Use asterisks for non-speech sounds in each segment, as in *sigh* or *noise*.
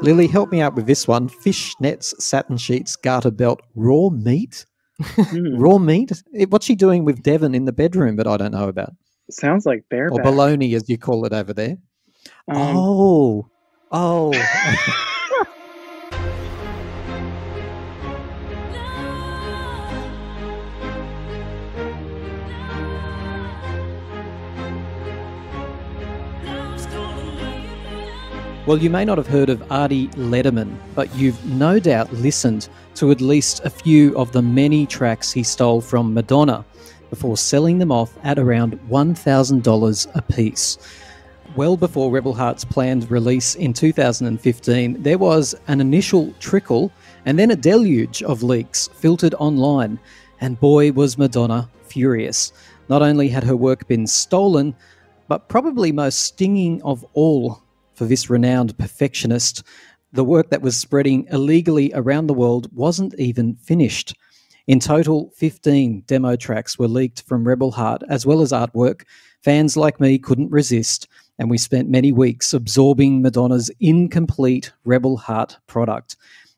Lily, help me out with this one. Fish nets, satin sheets, garter belt, raw meat. Hmm. Raw meat. What's she doing with Devon in the bedroom that I don't know about? Sounds like bear Or baloney, as you call it over there. Um, oh, oh. *laughs* Well, you may not have heard of Adi Lederman, but you've no doubt listened to at least a few of the many tracks he stole from Madonna before selling them off at around $1,000 a piece. Well before Rebel Heart's planned release in 2015, there was an initial trickle and then a deluge of leaks filtered online, and boy was Madonna furious. Not only had her work been stolen, but probably most stinging of all for this renowned perfectionist, the work that was spreading illegally around the world wasn't even finished. In total, 15 demo tracks were leaked from Rebel Heart, as well as artwork. Fans like me couldn't resist, and we spent many weeks absorbing Madonna's incomplete Rebel Heart product.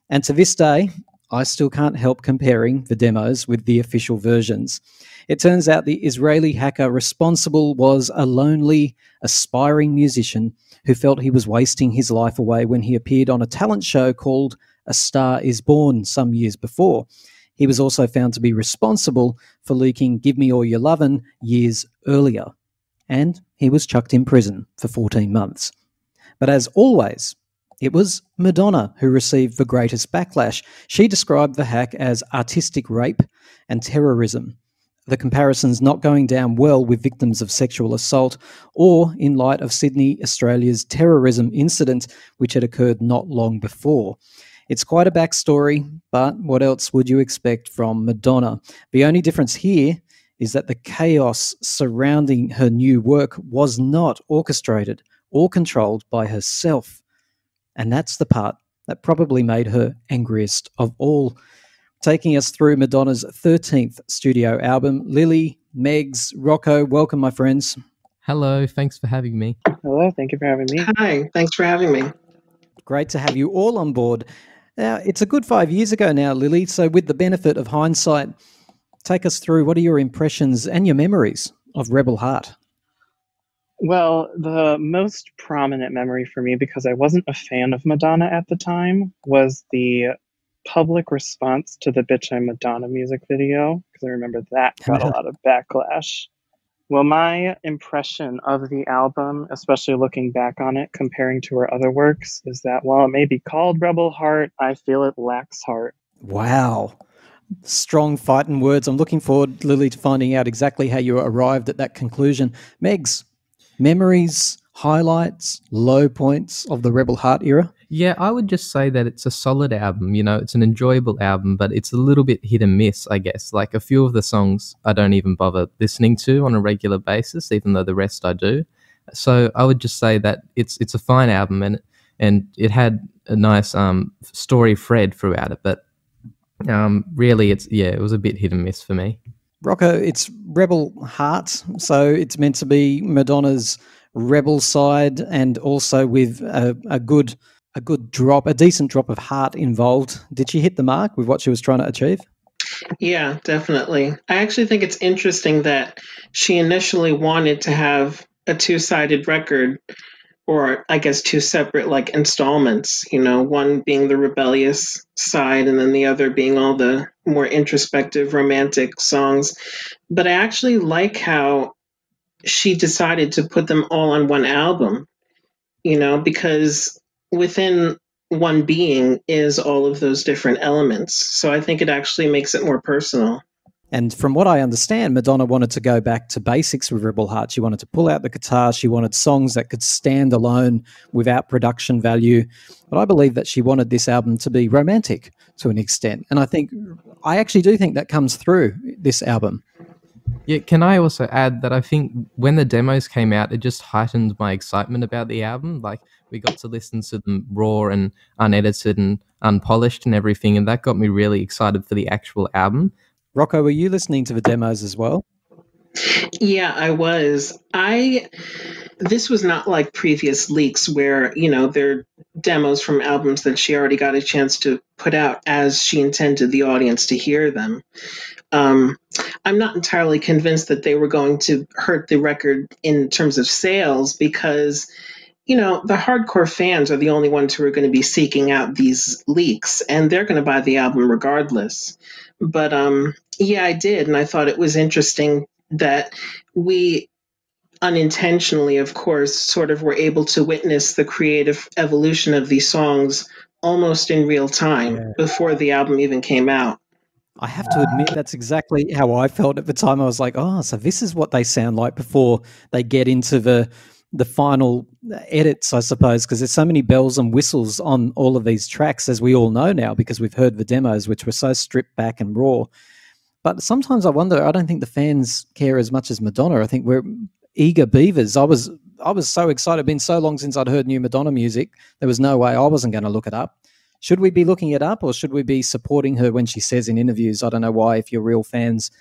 And to this day, I still can't help comparing the demos with the official versions. It turns out the Israeli hacker responsible was a lonely, aspiring musician who felt he was wasting his life away when he appeared on a talent show called A Star is Born some years before. He was also found to be responsible for leaking Give Me All Your Lovin' years earlier. And he was chucked in prison for 14 months. But as always, it was Madonna who received the greatest backlash. She described the hack as artistic rape and terrorism. The comparisons not going down well with victims of sexual assault or in light of Sydney, Australia's terrorism incident, which had occurred not long before. It's quite a backstory, but what else would you expect from Madonna? The only difference here is that the chaos surrounding her new work was not orchestrated or controlled by herself. And that's the part that probably made her angriest of all. Taking us through Madonna's 13th studio album, Lily, Megs, Rocco, welcome, my friends. Hello, thanks for having me. Hello, thank you for having me. Hi, thanks for having me. Great to have you all on board. Now, it's a good five years ago now, Lily. So, with the benefit of hindsight, take us through what are your impressions and your memories of Rebel Heart? Well, the most prominent memory for me, because I wasn't a fan of Madonna at the time, was the public response to the Bitch I'm Madonna music video, because I remember that got a *laughs* lot of backlash. Well, my impression of the album, especially looking back on it, comparing to her other works, is that while it may be called Rebel Heart, I feel it lacks heart. Wow. Strong fighting words. I'm looking forward, Lily, to finding out exactly how you arrived at that conclusion. Megs, memories, highlights, low points of the Rebel Heart era? Yeah, I would just say that it's a solid album. You know, it's an enjoyable album, but it's a little bit hit and miss, I guess. Like a few of the songs I don't even bother listening to on a regular basis, even though the rest I do. So I would just say that it's it's a fine album and and it had a nice um story thread throughout it, but um really it's yeah, it was a bit hit and miss for me. Rocco, it's Rebel Heart, so it's meant to be Madonna's rebel side and also with a, a good a good drop, a decent drop of heart involved. Did she hit the mark with what she was trying to achieve? Yeah, definitely. I actually think it's interesting that she initially wanted to have a two sided record, or I guess two separate like installments, you know, one being the rebellious side and then the other being all the more introspective romantic songs. But I actually like how she decided to put them all on one album, you know, because within one being is all of those different elements. So I think it actually makes it more personal. And from what I understand, Madonna wanted to go back to basics with Rebel Heart. She wanted to pull out the guitar. She wanted songs that could stand alone without production value. But I believe that she wanted this album to be romantic to an extent. And I think, I actually do think that comes through this album. Yeah, can I also add that I think when the demos came out, it just heightened my excitement about the album. Like we got to listen to them raw and unedited and unpolished and everything, and that got me really excited for the actual album. Rocco, were you listening to the demos as well? Yeah, I was. I this was not like previous leaks where, you know, they're demos from albums that she already got a chance to put out as she intended the audience to hear them. Um, I'm not entirely convinced that they were going to hurt the record in terms of sales because, you know, the hardcore fans are the only ones who are going to be seeking out these leaks and they're going to buy the album regardless. But um, yeah, I did. And I thought it was interesting that we unintentionally, of course, sort of were able to witness the creative evolution of these songs almost in real time yeah. before the album even came out. I have to admit ah. that's exactly how I felt at the time. I was like, "Oh, so this is what they sound like before they get into the the final uh, edits, I suppose, because there's so many bells and whistles on all of these tracks, as we all know now, because we've heard the demos, which were so stripped back and raw. But sometimes I wonder. I don't think the fans care as much as Madonna. I think we're eager beavers. I was I was so excited. It's been so long since I'd heard new Madonna music. There was no way I wasn't going to look it up. Should we be looking it up, or should we be supporting her when she says in interviews? I don't know why. If you're real fans,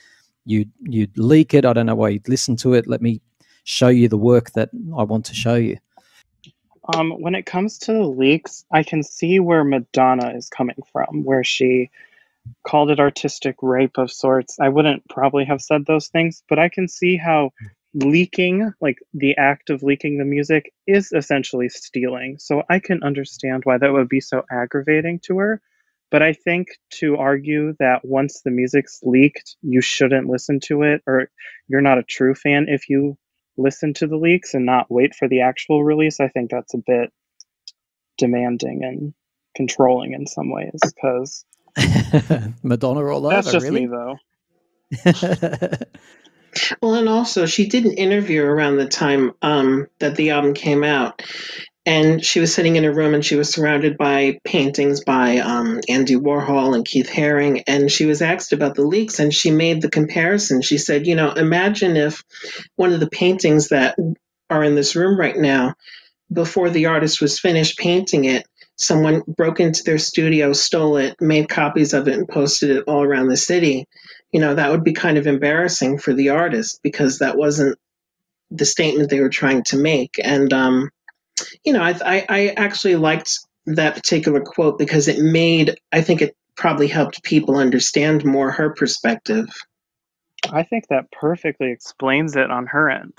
you you'd leak it. I don't know why you'd listen to it. Let me show you the work that I want to show you. Um, when it comes to the leaks, I can see where Madonna is coming from, where she called it artistic rape of sorts. I wouldn't probably have said those things, but I can see how leaking, like the act of leaking the music, is essentially stealing. So I can understand why that would be so aggravating to her. But I think to argue that once the music's leaked, you shouldn't listen to it, or you're not a true fan if you listen to the leaks and not wait for the actual release, I think that's a bit demanding and controlling in some ways because *laughs* Madonna all over. That's just really? me, though. *laughs* *laughs* well, and also she did an interview around the time um, that the album came out, and she was sitting in a room and she was surrounded by paintings by um, Andy Warhol and Keith Haring, and she was asked about the leaks, and she made the comparison. She said, "You know, imagine if one of the paintings that are in this room right now." Before the artist was finished painting it, someone broke into their studio, stole it, made copies of it, and posted it all around the city, you know, that would be kind of embarrassing for the artist because that wasn't the statement they were trying to make. And, um, you know, I, I, I actually liked that particular quote because it made, I think it probably helped people understand more her perspective. I think that perfectly explains it on her end.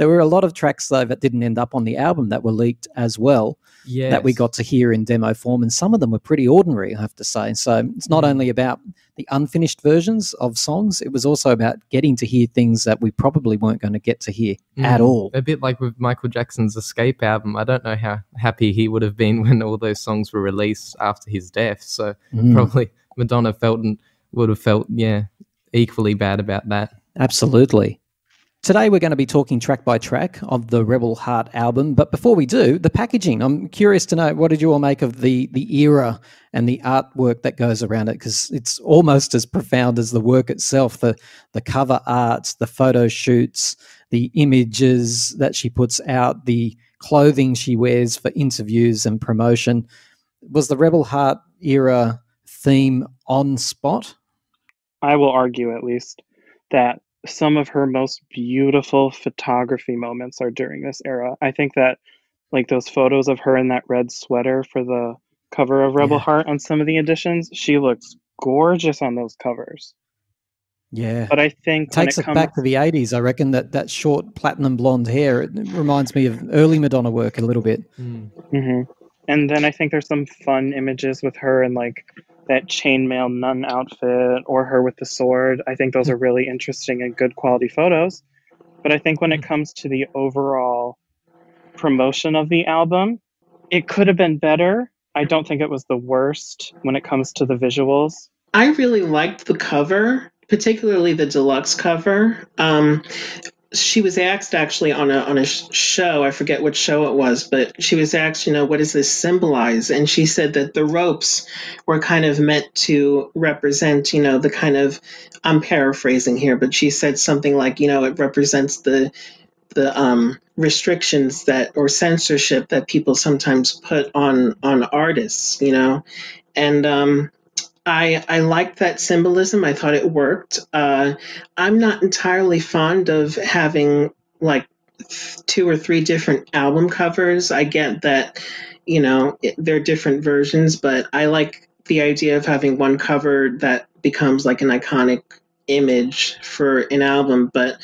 There were a lot of tracks though that didn't end up on the album that were leaked as well. Yes. That we got to hear in demo form, and some of them were pretty ordinary, I have to say. So it's not mm. only about the unfinished versions of songs; it was also about getting to hear things that we probably weren't going to get to hear mm. at all. A bit like with Michael Jackson's Escape album. I don't know how happy he would have been *laughs* when all those songs were released after his death. So mm. probably Madonna felt and would have felt, yeah, equally bad about that. Absolutely. Today, we're going to be talking track by track of the Rebel Heart album. But before we do, the packaging. I'm curious to know what did you all make of the the era and the artwork that goes around it? Because it's almost as profound as the work itself. The the cover art, the photo shoots, the images that she puts out, the clothing she wears for interviews and promotion. Was the Rebel Heart era theme on spot? I will argue, at least, that some of her most beautiful photography moments are during this era. I think that like those photos of her in that red sweater for the cover of Rebel yeah. Heart on some of the editions, she looks gorgeous on those covers. Yeah, but I think it takes it, comes... back to the '80s. I reckon that that short platinum blonde hair it reminds me of early Madonna work a little bit. Mm. Mm-hmm. And then I think there's some fun images with her and like that chainmail nun outfit or her with the sword. I think those are really interesting and good quality photos. But I think when it comes to the overall promotion of the album, it could have been better. I don't think it was the worst when it comes to the visuals. I really liked the cover, particularly the deluxe cover. Um, she was asked actually on a on a show i forget what show it was but she was asked you know what does this symbolize? And she said that the ropes were kind of meant to represent you know the kind of i'm paraphrasing here but she said something like you know it represents the the um, restrictions that or censorship that people sometimes put on on artists you know? And um, I I liked that symbolism. I thought it worked. Uh, I'm not entirely fond of having like two or three different album covers. I get that, you know, it, they're different versions, but I like the idea of having one cover that becomes like an iconic image for an album. But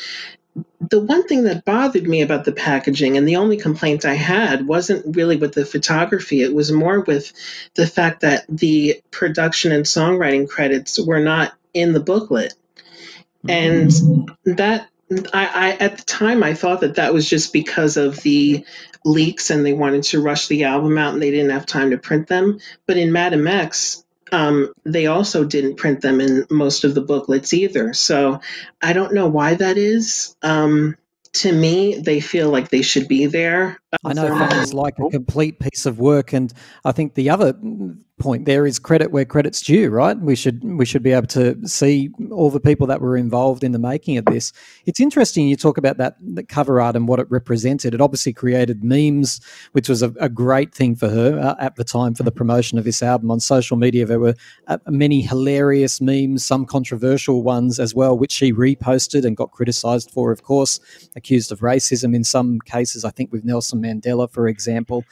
the one thing that bothered me about the packaging and the only complaint I had wasn't really with the photography. It was more with the fact that the production and songwriting credits were not in the booklet. And mm-hmm. that I, I at the time I thought that that was just because of the leaks and they wanted to rush the album out and they didn't have time to print them. But in Madame X, um, they also didn't print them in most of the booklets either. So I don't know why that is. Um, to me, they feel like they should be there. I know fans like a complete piece of work, and I think the other point there is credit where credit's due, right? We should we should be able to see all the people that were involved in the making of this. It's interesting you talk about that the cover art and what it represented. It obviously created memes, which was a, a great thing for her uh, at the time for the promotion of this album on social media. There were uh, many hilarious memes, some controversial ones as well, which she reposted and got criticised for, of course, accused of racism in some cases. I think with Nelson Mandela, for example.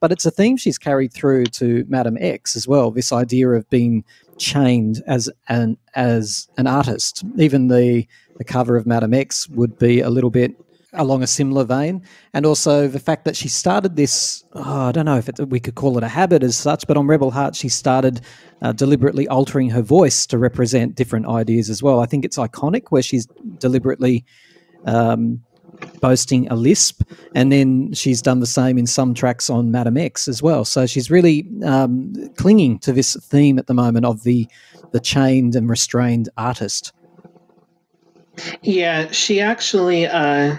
But it's a theme she's carried through to Madame X as well. This idea of being chained as an as an artist. Even the the cover of Madame X would be a little bit along a similar vein, and also the fact that she started this. Oh, I don't know if it, we could call it a habit as such, but on Rebel Heart she started uh, deliberately altering her voice to represent different ideas as well. I think it's iconic where she's deliberately. Um, boasting a lisp, and then she's done the same in some tracks on Madame X as well. So she's really um, clinging to this theme at the moment of the the chained and restrained artist. Yeah, she actually. Uh,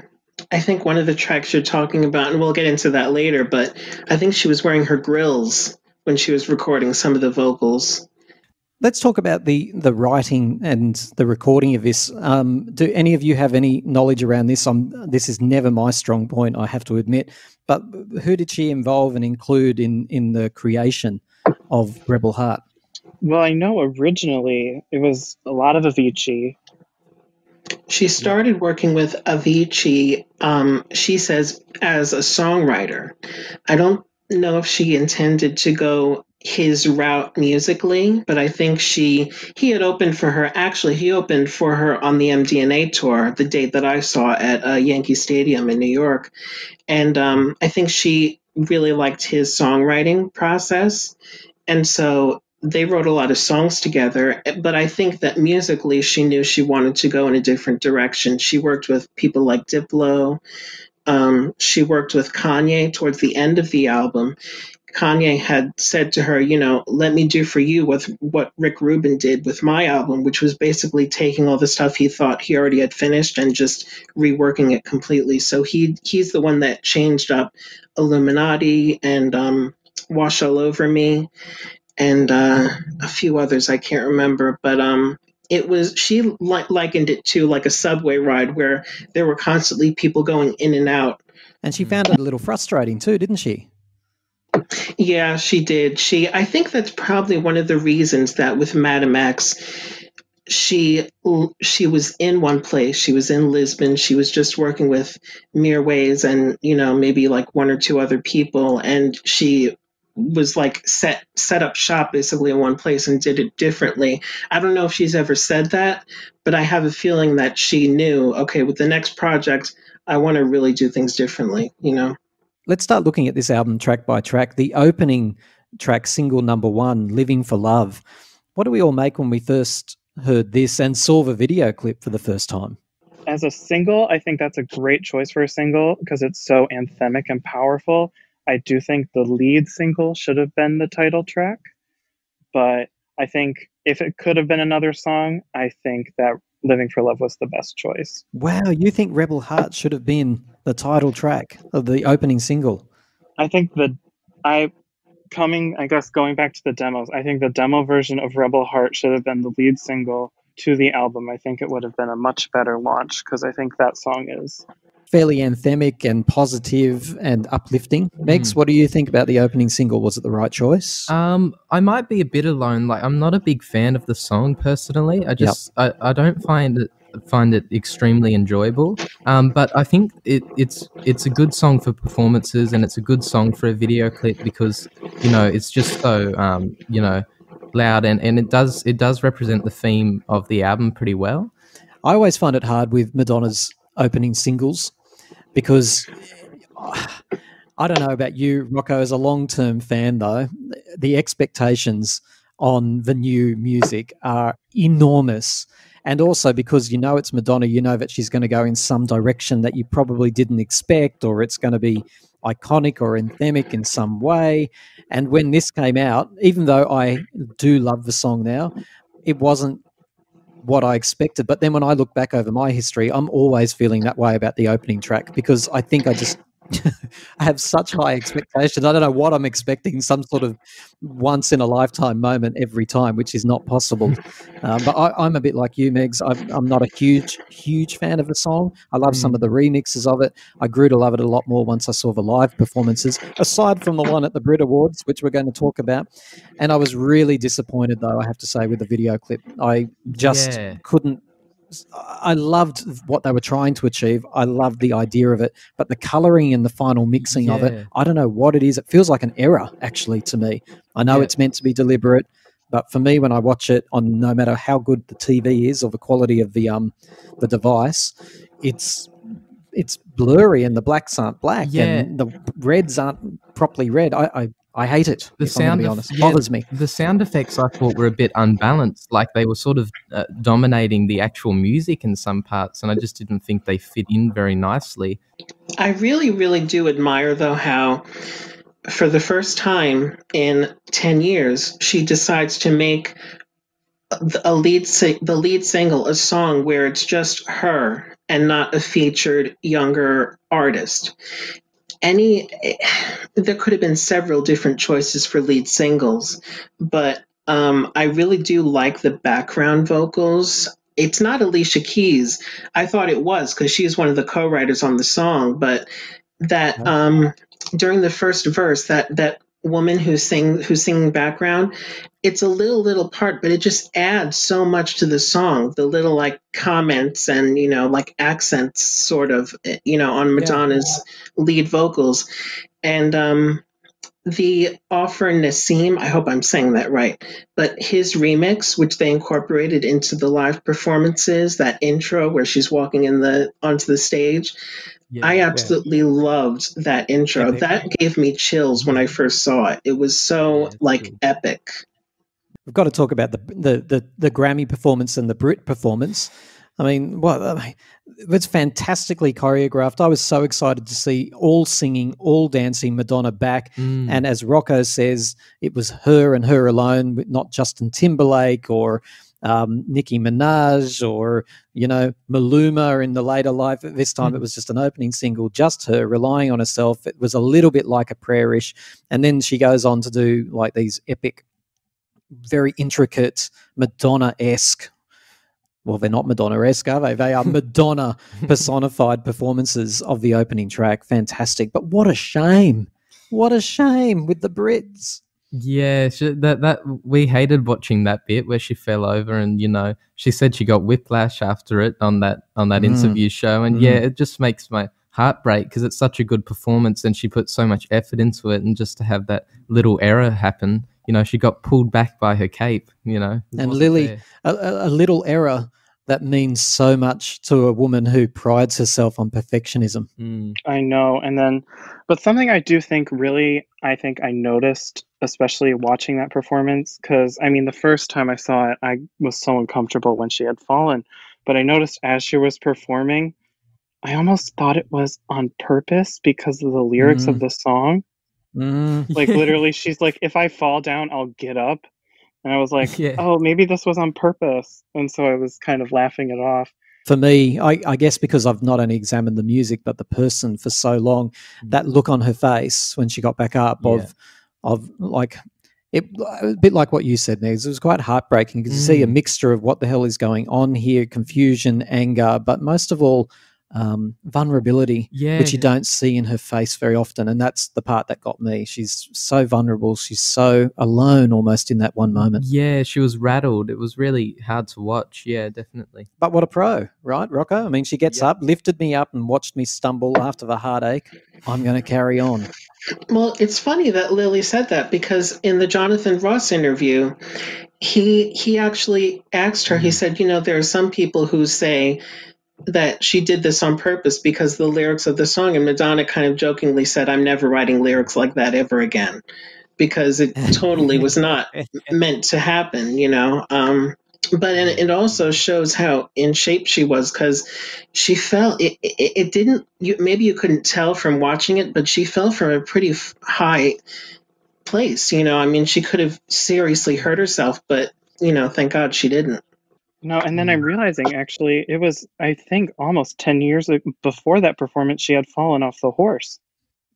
I think one of the tracks you're talking about, and we'll get into that later, but I think she was wearing her grills when she was recording some of the vocals. Let's talk about the the writing and the recording of this. Um, do any of you have any knowledge around this? I'm, this is never my strong point, I have to admit. But who did she involve and include in in the creation of Rebel Heart? Well, I know originally it was a lot of Avicii. She started working with Avicii. Um, she says as a songwriter. I don't know if she intended to go his route musically, but I think she he had opened for her. Actually, he opened for her on the MDNA tour, the date that I saw at uh, Yankee Stadium in New York, and um, I think she really liked his songwriting process, and so they wrote a lot of songs together. But I think that musically, she knew she wanted to go in a different direction. She worked with people like Diplo. Um, she worked with Kanye towards the end of the album. Kanye had said to her, you know, let me do for you what what Rick Rubin did with my album, which was basically taking all the stuff he thought he already had finished and just reworking it completely. So he he's the one that changed up Illuminati and um, Wash All Over Me and uh, a few others I can't remember, but um, it was she li- likened it to like a subway ride where there were constantly people going in and out. And she found it a little frustrating too, didn't she? Yeah, she did. She I think that's probably one of the reasons that with Madame X she she was in one place. She was in Lisbon. She was just working with Mirwais and you know maybe like one or two other people, and she was like set set up shop basically in one place and did it differently. I don't know if she's ever said that, but I have a feeling that she knew. Okay, with the next project, I want to really do things differently. You know. Let's start looking at this album track by track. The opening track, single number one, Living for Love. What do we all make when we first heard this and saw the video clip for the first time? As a single, I think that's a great choice for a single because it's so anthemic and powerful. I do think the lead single should have been the title track, but I think if it could have been another song, I think that Living for Love was the best choice. Wow, you think Rebel Heart should have been the title track of the opening single? I think that I coming I guess going back to the demos, I think the demo version of Rebel Heart should have been the lead single to the album. I think it would have been a much better launch because I think that song is fairly anthemic and positive and uplifting. Megs, what do you think about the opening single? Was it the right choice? Um, I might be a bit alone. Like, I'm not a big fan of the song personally. I just, I, I don't find it find it extremely enjoyable. Um, but I think it, it's it's a good song for performances, and it's a good song for a video clip because you know it's just so um, you know loud, and, and it does it does represent the theme of the album pretty well. I always find it hard with Madonna's opening singles because I don't know about you, Rocco, as a long term fan, though, the expectations on the new music are enormous. And also because you know it's Madonna, you know that she's going to go in some direction that you probably didn't expect, or it's going to be iconic or anthemic in some way. And when this came out, even though I do love the song now, it wasn't what I expected. But then when I look back over my history, I'm always feeling that way about the opening track because I think I just *laughs* I have such high expectations. I don't know what I'm expecting, some sort of once in a lifetime moment every time, which is not possible. *laughs* Um, but I, am a bit like you, Megs. I'm, I'm, not a huge, huge fan of the song. I love mm. some of the remixes of it. I grew to love it a lot more once I saw the live performances, aside from the one at the Brit Awards, which we're going to talk about. And I was really disappointed, though, I have to say, with the video clip. I just yeah. couldn't I loved what they were trying to achieve. I loved the idea of it, but the coloring and the final mixing yeah. of it, I don't know what it is. It feels like an error actually to me. I know yeah. it's meant to be deliberate, but for me, when I watch it on no matter how good the TV is or the quality of the um the device, it's it's blurry and the blacks aren't black yeah. and the reds aren't properly red. I, I I hate it. The sound, of, honest. It yeah, bothers me. The sound effects I thought were a bit unbalanced. Like they were sort of uh, dominating the actual music in some parts, and I just didn't think they fit in very nicely. I really, really do admire though how, for the first time in ten years, she decides to make a lead the lead single a song where it's just her and not a featured younger artist any there could have been several different choices for lead singles but um, i really do like the background vocals. It's not alicia keys. I thought it was because she is one of the co-writers on the song but that um, during the first verse that that woman who's sing who's singing background it's a little little part but it just adds so much to the song the little like comments and you know like accents sort of you know on madonna's yeah. lead vocals and um the Offer Nissim, I hope I'm saying that right, but his remix, which they incorporated into the live performances, that intro where she's walking in the onto the stage, yeah, I absolutely yeah. loved that intro. Epic. That gave me chills when I first saw it. It was so yeah, like cool. epic. We've got to talk about the, the the the Grammy performance and the Brit performance. I mean, what It's fantastically choreographed. I was so excited to see all singing, all dancing Madonna back. Mm. And as Rocco says, it was her and her alone, not Justin Timberlake or um, Nicki Minaj or, you know, Maluma in the later life. At this time mm. it was just an opening single, just her relying on herself. It was a little bit like a prayer-ish. And then she goes on to do like these epic, very intricate Madonna-esque well, they're not Madonna esque, are they? They are *laughs* Madonna personified performances of the opening track. Fantastic. But what a shame. What a shame with the Brits. Yeah, she, that that we hated watching that bit where she fell over, and you know she said she got whiplash after it on that on that mm. interview show, and mm. yeah, it just makes my heart break because it's such a good performance, and she put so much effort into it, and just to have that little error happen, you know, she got pulled back by her cape, you know, and Lily, a, a little error that means so much to a woman who prides herself on perfectionism. Mm. I know. And then, but something I do think really, I think I noticed, especially watching that performance, because I mean, the first time I saw it, I was so uncomfortable when she had fallen. But I noticed as she was performing, I almost thought it was on purpose because of the lyrics mm. of the song. Mm. Like, *laughs* literally, she's like, if I fall down, I'll get up and I was like, *laughs* yeah. oh, maybe this was on purpose. And so I was kind of laughing it off. For me, I, I guess because I've not only examined the music, but the person for so long, mm. that look on her face when she got back up yeah. of, of like, it, a bit like what you said, Megs. It was quite heartbreaking because mm. see a mm. mixture of what the hell is going on here confusion, anger, but most of all, um, vulnerability, Yeah, which you don't see in her face very often. And that's the part that got me. She's so vulnerable. She's so alone almost in that one moment. Yeah, she was rattled. It was really hard to watch. Yeah, definitely. But what a pro, right, Rocco? I mean, she gets Yeah. up, lifted me up, and watched me stumble after the heartache. I'm going to carry on. Well, it's funny that Lily said that because in the Jonathan Ross interview, he he actually asked her. He said, "You know, there are some people who say that she did this on purpose because the lyrics of the song." And Madonna kind of jokingly said, "I'm never writing lyrics like that ever again," because it *laughs* totally was not meant to happen. You know. Um, but it also shows how in shape she was because she fell it, it, it didn't you maybe you couldn't tell from watching it but she fell from a pretty f- high place you know i mean she could have seriously hurt herself but you know thank god she didn't No, and then I'm realizing actually it was I think almost 10 years before that performance she had fallen off the horse.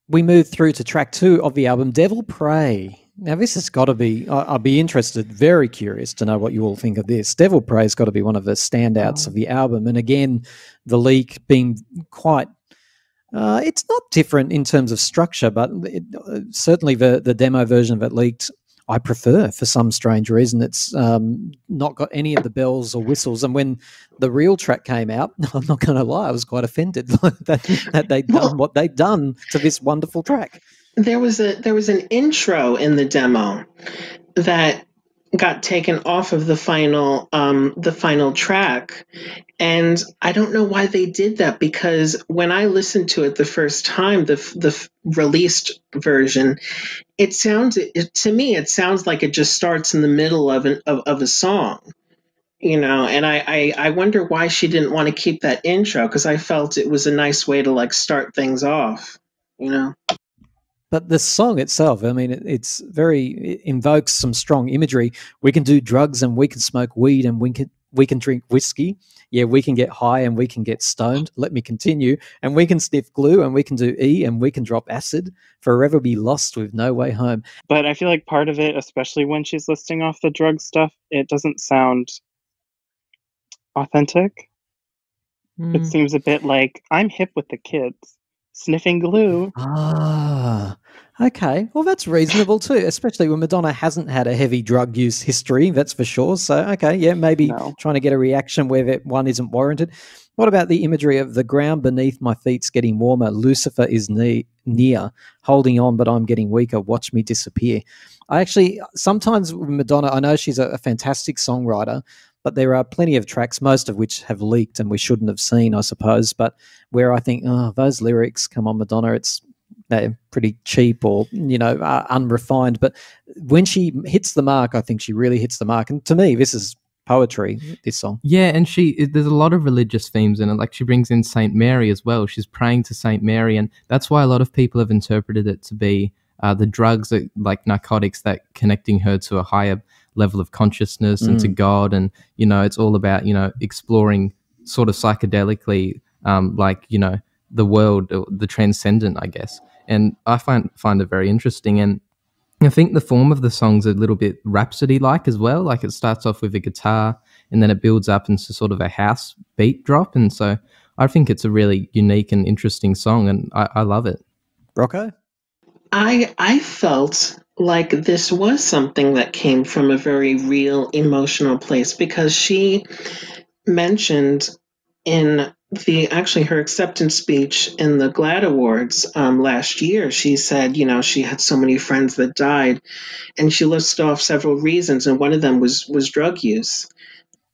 we move through to track two of the album, Devil Pray. Now, this has got to be, I- I'll be interested, very curious to know what you all think of this. Devil Pray has got to be one of the standouts of the album. And again, the leak being quite, uh, it's not different in terms of structure, but it, uh, certainly the, the demo version of it leaked. I prefer for some strange reason. It's um, not got any of the bells or whistles. And when the real track came out, *laughs* I'm not going to lie, I was quite offended *laughs* that, that they'd done Well- what they'd done to this wonderful track. there was a there was an intro in the demo that got taken off of the final um the final track. And i don't know why they did that because when i listened to it the first time the the released version it sounds it, to me it sounds like it just starts in the middle of an of, of a song you know? And I, I i wonder why she didn't want to keep that intro because i felt it was a nice way to like start things off you know But the song itself, I mean, it, it's very it invokes some strong imagery. We can do drugs and we can smoke weed and we can we can drink whiskey. Yeah, we can get high and we can get stoned. Let me continue. And we can sniff glue and we can do E and we can drop acid. Forever be lost with no way home. But I feel like part of it, especially when she's listing off the drug stuff, it doesn't sound authentic. Hmm. It seems a bit like I'm hip with the kids, sniffing glue. Ah, okay. Well, that's reasonable too, especially when Madonna hasn't had a heavy drug use history, that's for sure. So, okay, yeah, maybe No. trying to get a reaction where one isn't warranted. What about the imagery of the ground beneath my feet's getting warmer? Lucifer is ne- near, holding on, but I'm getting weaker. Watch me disappear. I actually sometimes with Madonna, I know she's a, a fantastic songwriter, but there are plenty of tracks, most of which have leaked and we shouldn't have seen, I suppose. But where I think, oh, those lyrics, come on, Madonna, it's they're pretty cheap or you know uh, unrefined. But when she hits the mark, I think she really hits the mark. And to me, this is poetry. This song. Yeah, and she there's a lot of religious themes in it. Like she brings in Saint Mary as well. She's praying to Saint Mary, and that's why a lot of people have interpreted it to be uh, the drugs, that, like narcotics, that connecting her to a higher level of consciousness and to God. And you know, it's all about you know exploring sort of psychedelically, um, like you know the world, uh, the transcendent, I guess. And I find find it very interesting and. I think the form of the song's a little bit rhapsody like as well. Like it starts off with a guitar and then it builds up into sort of a house beat drop. And so I think it's a really unique and interesting song and I, I love it. Rocco? I I felt like this was something that came from a very real emotional place because she mentioned in the actually her acceptance speech in the GLAAD Awards um, last year, she said, you know, she had so many friends that died, and she listed off several reasons, and one of them was was drug use.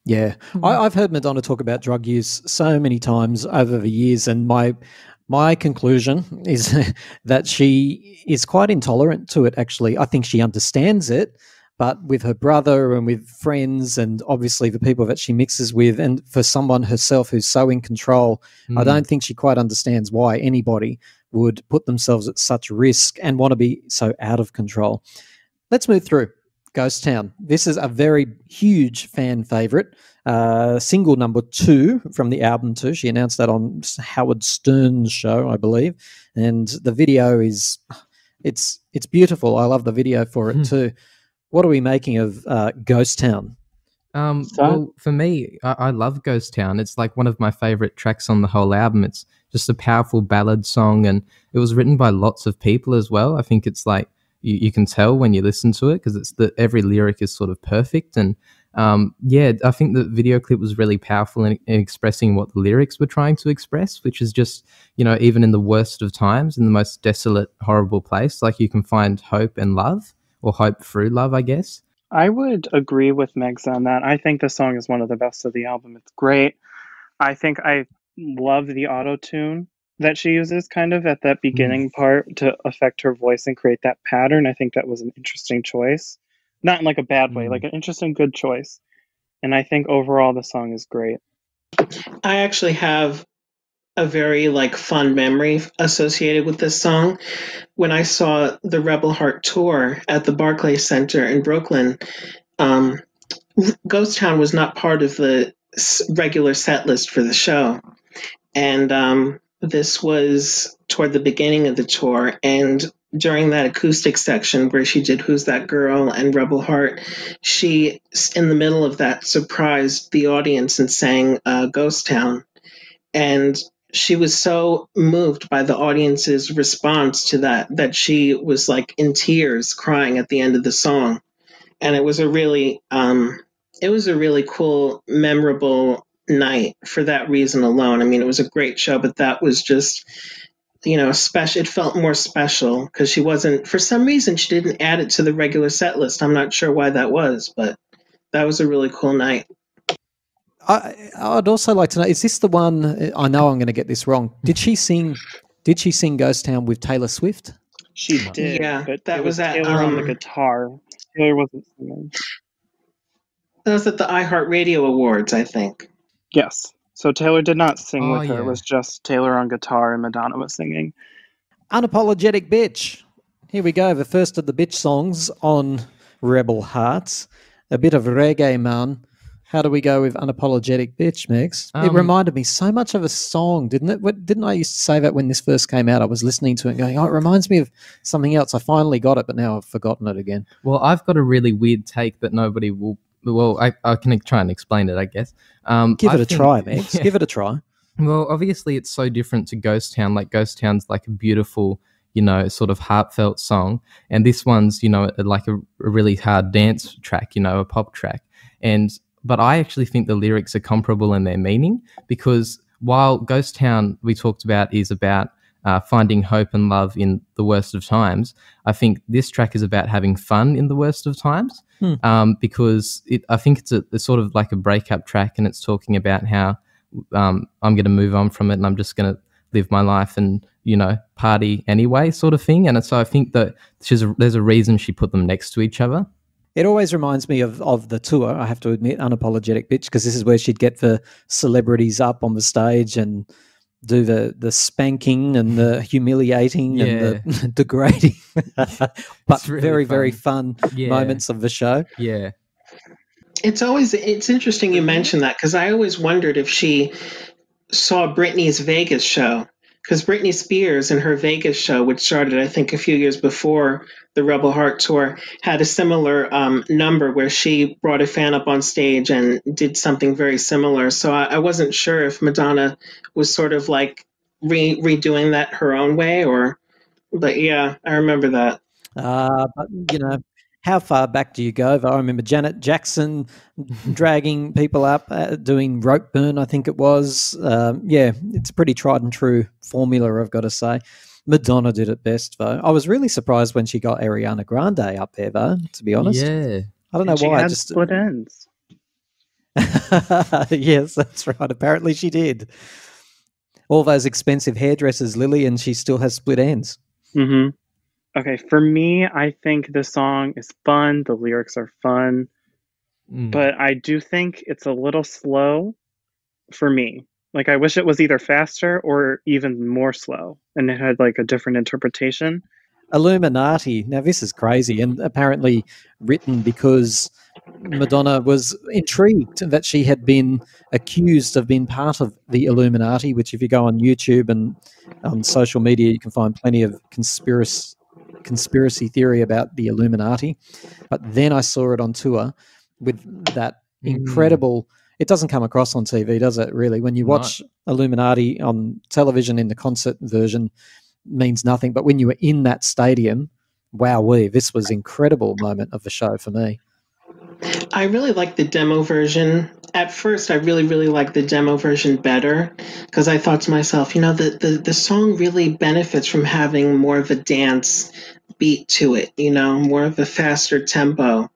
Yeah, I, I've heard Madonna talk about drug use so many times over the years, and my my conclusion is *laughs* that she is quite intolerant to it. Actually, I think she understands it, but with her brother and with friends, and obviously the people that she mixes with, and for someone herself who's so in control, I Mm. don't think she quite understands why anybody would put themselves at such risk and want to be so out of control. Let's move through. Ghost Town. This is a very huge fan favorite. Uh, single number two from the album, too. She announced that on Howard Stern's show, I believe. And the video is, it's it's beautiful. I love the video for it Hmm. too. What are we making of uh, Ghost Town? Um, So- well, for me, I, I love Ghost Town. It's like one of my favorite tracks on the whole album. It's just a powerful ballad song, and it was written by lots of people as well. I think it's like you, you can tell when you listen to it because it's the every lyric is sort of perfect, and um, yeah, I think the video clip was really powerful in, in expressing what the lyrics were trying to express, which is just you know even in the worst of times, in the most desolate, horrible place, like you can find hope and love, or hope through love, I guess. I would agree with Megs on that. I think the song is one of the best of the album. It's great. I think I love the auto tune that she uses kind of at that beginning part to affect her voice and create that pattern. I think that was an interesting choice. Not in like a bad way, Mm. like an interesting, good choice. And I think overall the song is great. I actually have a very like fun memory associated with this song. When I saw the Rebel Heart tour at the Barclays Center in Brooklyn, um, Ghost Town was not part of the regular set list for the show, and um, this was toward the beginning of the tour. And during that acoustic section where she did "Who's That Girl" and "Rebel Heart," she, in the middle of that, surprised the audience and sang uh, "Ghost Town." and she was so moved by the audience's response to that that she was like in tears crying at the end of the song. And it was a really um it was a really cool memorable night for that reason alone. I mean it was a great show but that was just you know special it felt more special because she wasn't for some reason she didn't add it to the regular set list. I'm not sure why that was but that was a really cool night I, I'd also like to know: is this the one? I know I'm going to get this wrong. Did she sing? Did she sing Ghost Town with Taylor Swift? She did, Yeah, but that it was was at, Taylor on the um, guitar. Taylor wasn't singing. that was at the iheartradio awards i think Yes. So Taylor did not sing Oh, with her. yeah. It was just Taylor on guitar and Madonna was singing. Unapologetic bitch. Here we go. The first of the bitch songs on Rebel Hearts. A bit of reggae, man. How do we go with unapologetic bitch, it Um, reminded me so much of a song, didn't it? What, didn't I used to say that when this first came out? I was listening to it, and going, "Oh, it reminds me of something else." I finally got it, but now I've forgotten it again. Well, I've got a really weird take that nobody will. Well, I, I can try and explain it, I guess. Um, Give it a think- try, *laughs* Megs. Yeah. Give it a try. Well, obviously, it's so different to Ghost Town. Like Ghost Town's like a beautiful, you know, sort of heartfelt song, and this one's, you know, like a, a really hard dance track, you know, a pop track. And but I actually think the lyrics are comparable in their meaning because while Ghost Town we talked about is about uh, finding hope and love in the worst of times, I think this track is about having fun in the worst of times. Hmm. Um, because it, I think it's a it's sort of like a breakup track, and it's talking about how um, I'm going to move on from it and I'm just going to live my life and you know party anyway, sort of thing. And so I think that she's a, there's a reason she put them next to each other. It always reminds me of, of the tour, I have to admit, Unapologetic Bitch, because this is where she'd get the celebrities up on the stage and do the, the spanking and the *laughs* humiliating and the *laughs* degrading, *laughs* but really very, very fun. Yeah, moments of the show. Yeah, It's always it's interesting you mention that because I always wondered if she saw Britney's Vegas show because Britney Spears in her Vegas show, which started I think a few years before the Rebel Heart tour, had a similar um, number where she brought a fan up on stage and did something very similar. So I, I wasn't sure if Madonna was sort of like re- redoing that her own way or, but yeah, I remember that. Uh, but, you know, how far back do you go? I remember Janet Jackson *laughs* dragging people up, uh, doing rope burn, I think it was. Um, yeah, it's a pretty tried and true formula, I've got to say. Madonna did it best, though. I was really surprised when she got Ariana Grande up there, though, to be honest. yeah. I don't know And she why. I had just split ends. *laughs* yes, that's right. Apparently, she did. All those expensive hairdressers, Lily, and she still has split ends. hmm Okay, for me, I think the song is fun. The lyrics are fun, Mm. but I do think it's a little slow for me. Like, I wish it was either faster or even more slow and it had like a different interpretation. Illuminati. Now, this is crazy, and apparently written because Madonna was intrigued that she had been accused of being part of the Illuminati. Which, if you go on YouTube and on social media, you can find plenty of conspiracy conspiracy theory about the Illuminati. But then I saw it on tour with that Mm. incredible. It doesn't come across on TV, does it? Really, when you No. watch Illuminati on television in the concert version, means nothing. But when you were in that stadium, wow, we this was incredible moment of the show for me. I really like the demo version. At first, I really, really liked the demo version better because I thought to myself, you know, the, the, the song really benefits from having more of a dance beat to it, you know, more of a faster tempo.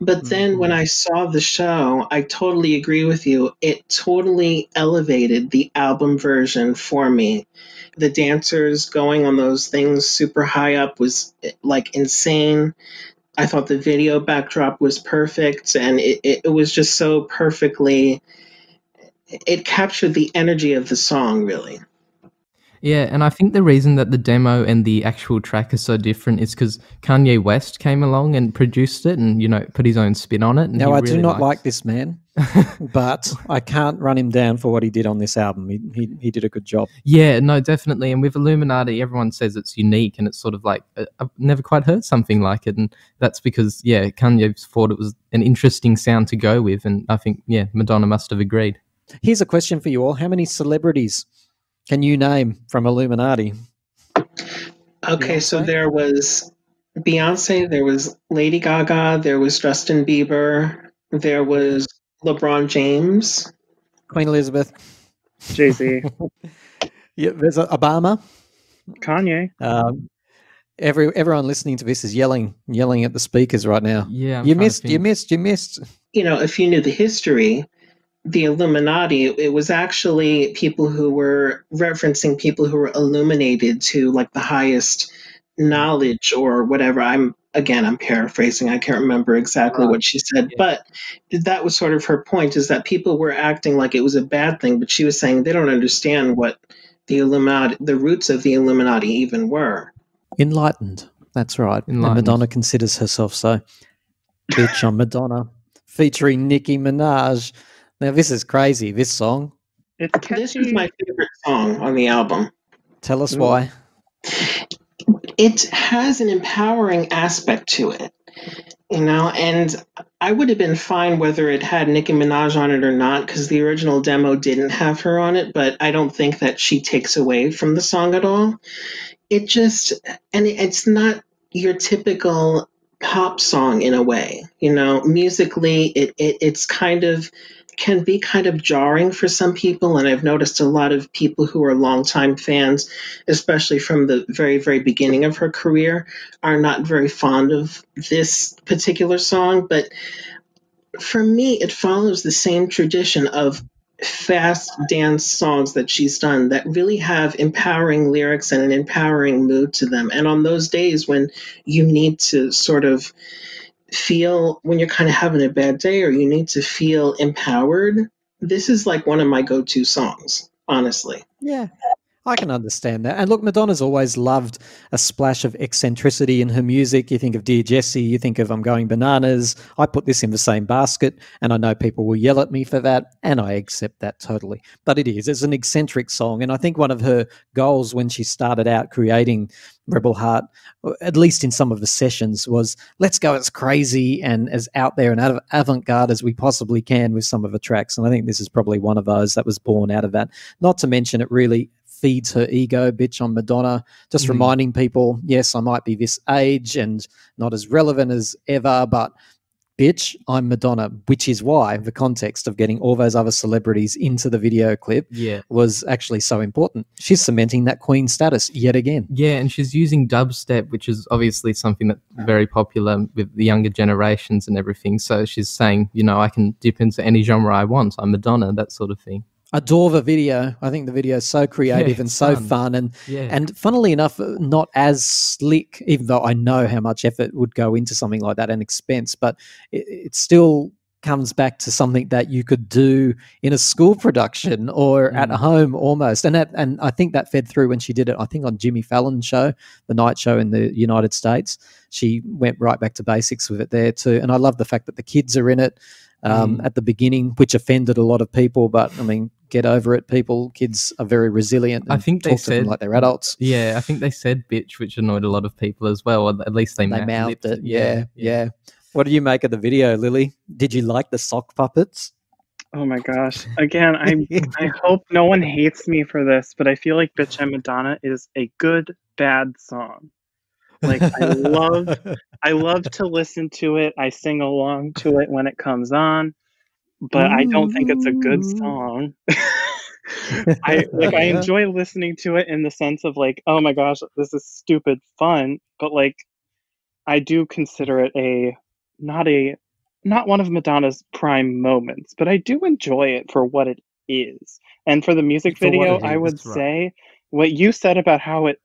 But then when mm-hmm. I saw the show, I totally agree with you. It totally elevated the album version for me. The dancers going on those things super high up was eh, like insane. I thought the video backdrop was perfect and it, it, was just so perfectly it captured the energy of the song really. Yeah, and I think the reason that the demo and the actual track are so different is because Kanye West came along and produced it, and you know put his own spin on it. And Now, I really do not likes- like this man, *laughs* but I can't run him down for what he did on this album. He, he, he did a good job. Yeah, no, definitely. And with Illuminati, everyone says it's unique, and it's sort of like uh, I've never quite heard something like it, and that's because yeah, Kanye thought it was an interesting sound to go with, and I think yeah, Madonna must have agreed. Here's a question for you all: How many celebrities can you name from Illuminati? Okay, so there was Beyonce, there was Lady Gaga, there was Justin Bieber, there was LeBron James. Queen Elizabeth. Jay Z, *laughs* Yeah, there's a, Obama. Kanye. Um, every everyone listening to this is yelling, yelling at the speakers right now. Yeah, I'm you missed, you missed, you missed. You know, if you knew the history, the Illuminati, it was actually people who were referencing people who were illuminated to like the highest knowledge or whatever. I'm again, I'm paraphrasing. I can't remember exactly Right. what she said, Yeah. but that was sort of her point is that people were acting like it was a bad thing, but she was saying they don't understand what the Illuminati, the roots of the Illuminati even were. Enlightened. That's right. And Madonna considers herself so. Bitch on Madonna, featuring Nicki Minaj. Now this is crazy. This song. It's This is my favorite song on the album. Tell us why. it has an empowering aspect to it, you know, and I would have been fine whether it had Nicki Minaj on it or not because the original demo didn't have her on it, but I don't think that she takes away from the song at all. It just, and it's not your typical pop song in a way, you know, musically, it, it it's kind of can be kind of jarring for some people and i've noticed a lot of people who are longtime fans especially from the very, very beginning of her career, are not very fond of this particular song. But for me, it follows the same tradition of fast dance songs that she's done that really have empowering lyrics and an empowering mood to them. And on those days when you need to sort of feel, when you're kind of having a bad day or you need to feel empowered, this is like one of my go to songs, honestly. Yeah. I can understand that. And look, Madonna's always loved a splash of eccentricity in her music. You think of Dear Jessie, you think of I'm Going Bananas. I put this in the same basket, and I know people will yell at me for that, and I accept that totally. But it is, it's an eccentric song. And I think one of her goals when she started out creating Rebel Heart, uh, at least in some of the sessions, was let's go as crazy and as out there and out of avant-garde as we possibly can with some of the tracks. And I think this is probably one of those that was born out of that. Not to mention it really feeds her ego, bitch on Madonna, just Mm. reminding people, yes, I might be this age and not as relevant as ever, but bitch, I'm Madonna, which is why the context of getting all those other celebrities into the video clip Yeah. was actually so important. She's cementing that queen status yet again. Yeah, and she's using dubstep, which is obviously something that's very popular with the younger generations and everything. So she's saying, you know, I can dip into any genre I want. I'm Madonna, that sort of thing. Adore the video. I think the video is so creative Yeah, and so fun. fun and Yeah. And funnily enough, not as slick, even though I know how much effort would go into something like that and expense, but it, it still comes back to something that you could do in a school production or at Mm. home almost. And that, and I think that fed through when she did it, I think on Jimmy Fallon's show, the night show in the United States. She went right back to basics with it there too. And I love the fact that the kids are in it um, Mm. at the beginning, which offended a lot of people, but I mean, get over it, people. Kids are very resilient. I and think they talk to them said- like they're adults. yeah, I think they said bitch, which annoyed a lot of people as well. Or at least they, They mou- mouthed lipped it. Yeah, yeah. What do you make of the video, Lily? Did you like the sock puppets? Oh my gosh. Again, I *laughs* I hope no one hates me for this, but I feel like Bitch I'm Madonna is a good bad song. Like I love *laughs* I love to listen to it. I sing along to it when it comes on, but I don't think it's a good song. *laughs* I like I enjoy listening to it in the sense of like, oh my gosh, this is stupid fun, but like I do consider it a not a not one of Madonna's prime moments, but I do enjoy it for what it is. And for the music For video, I would right. say what you said about how it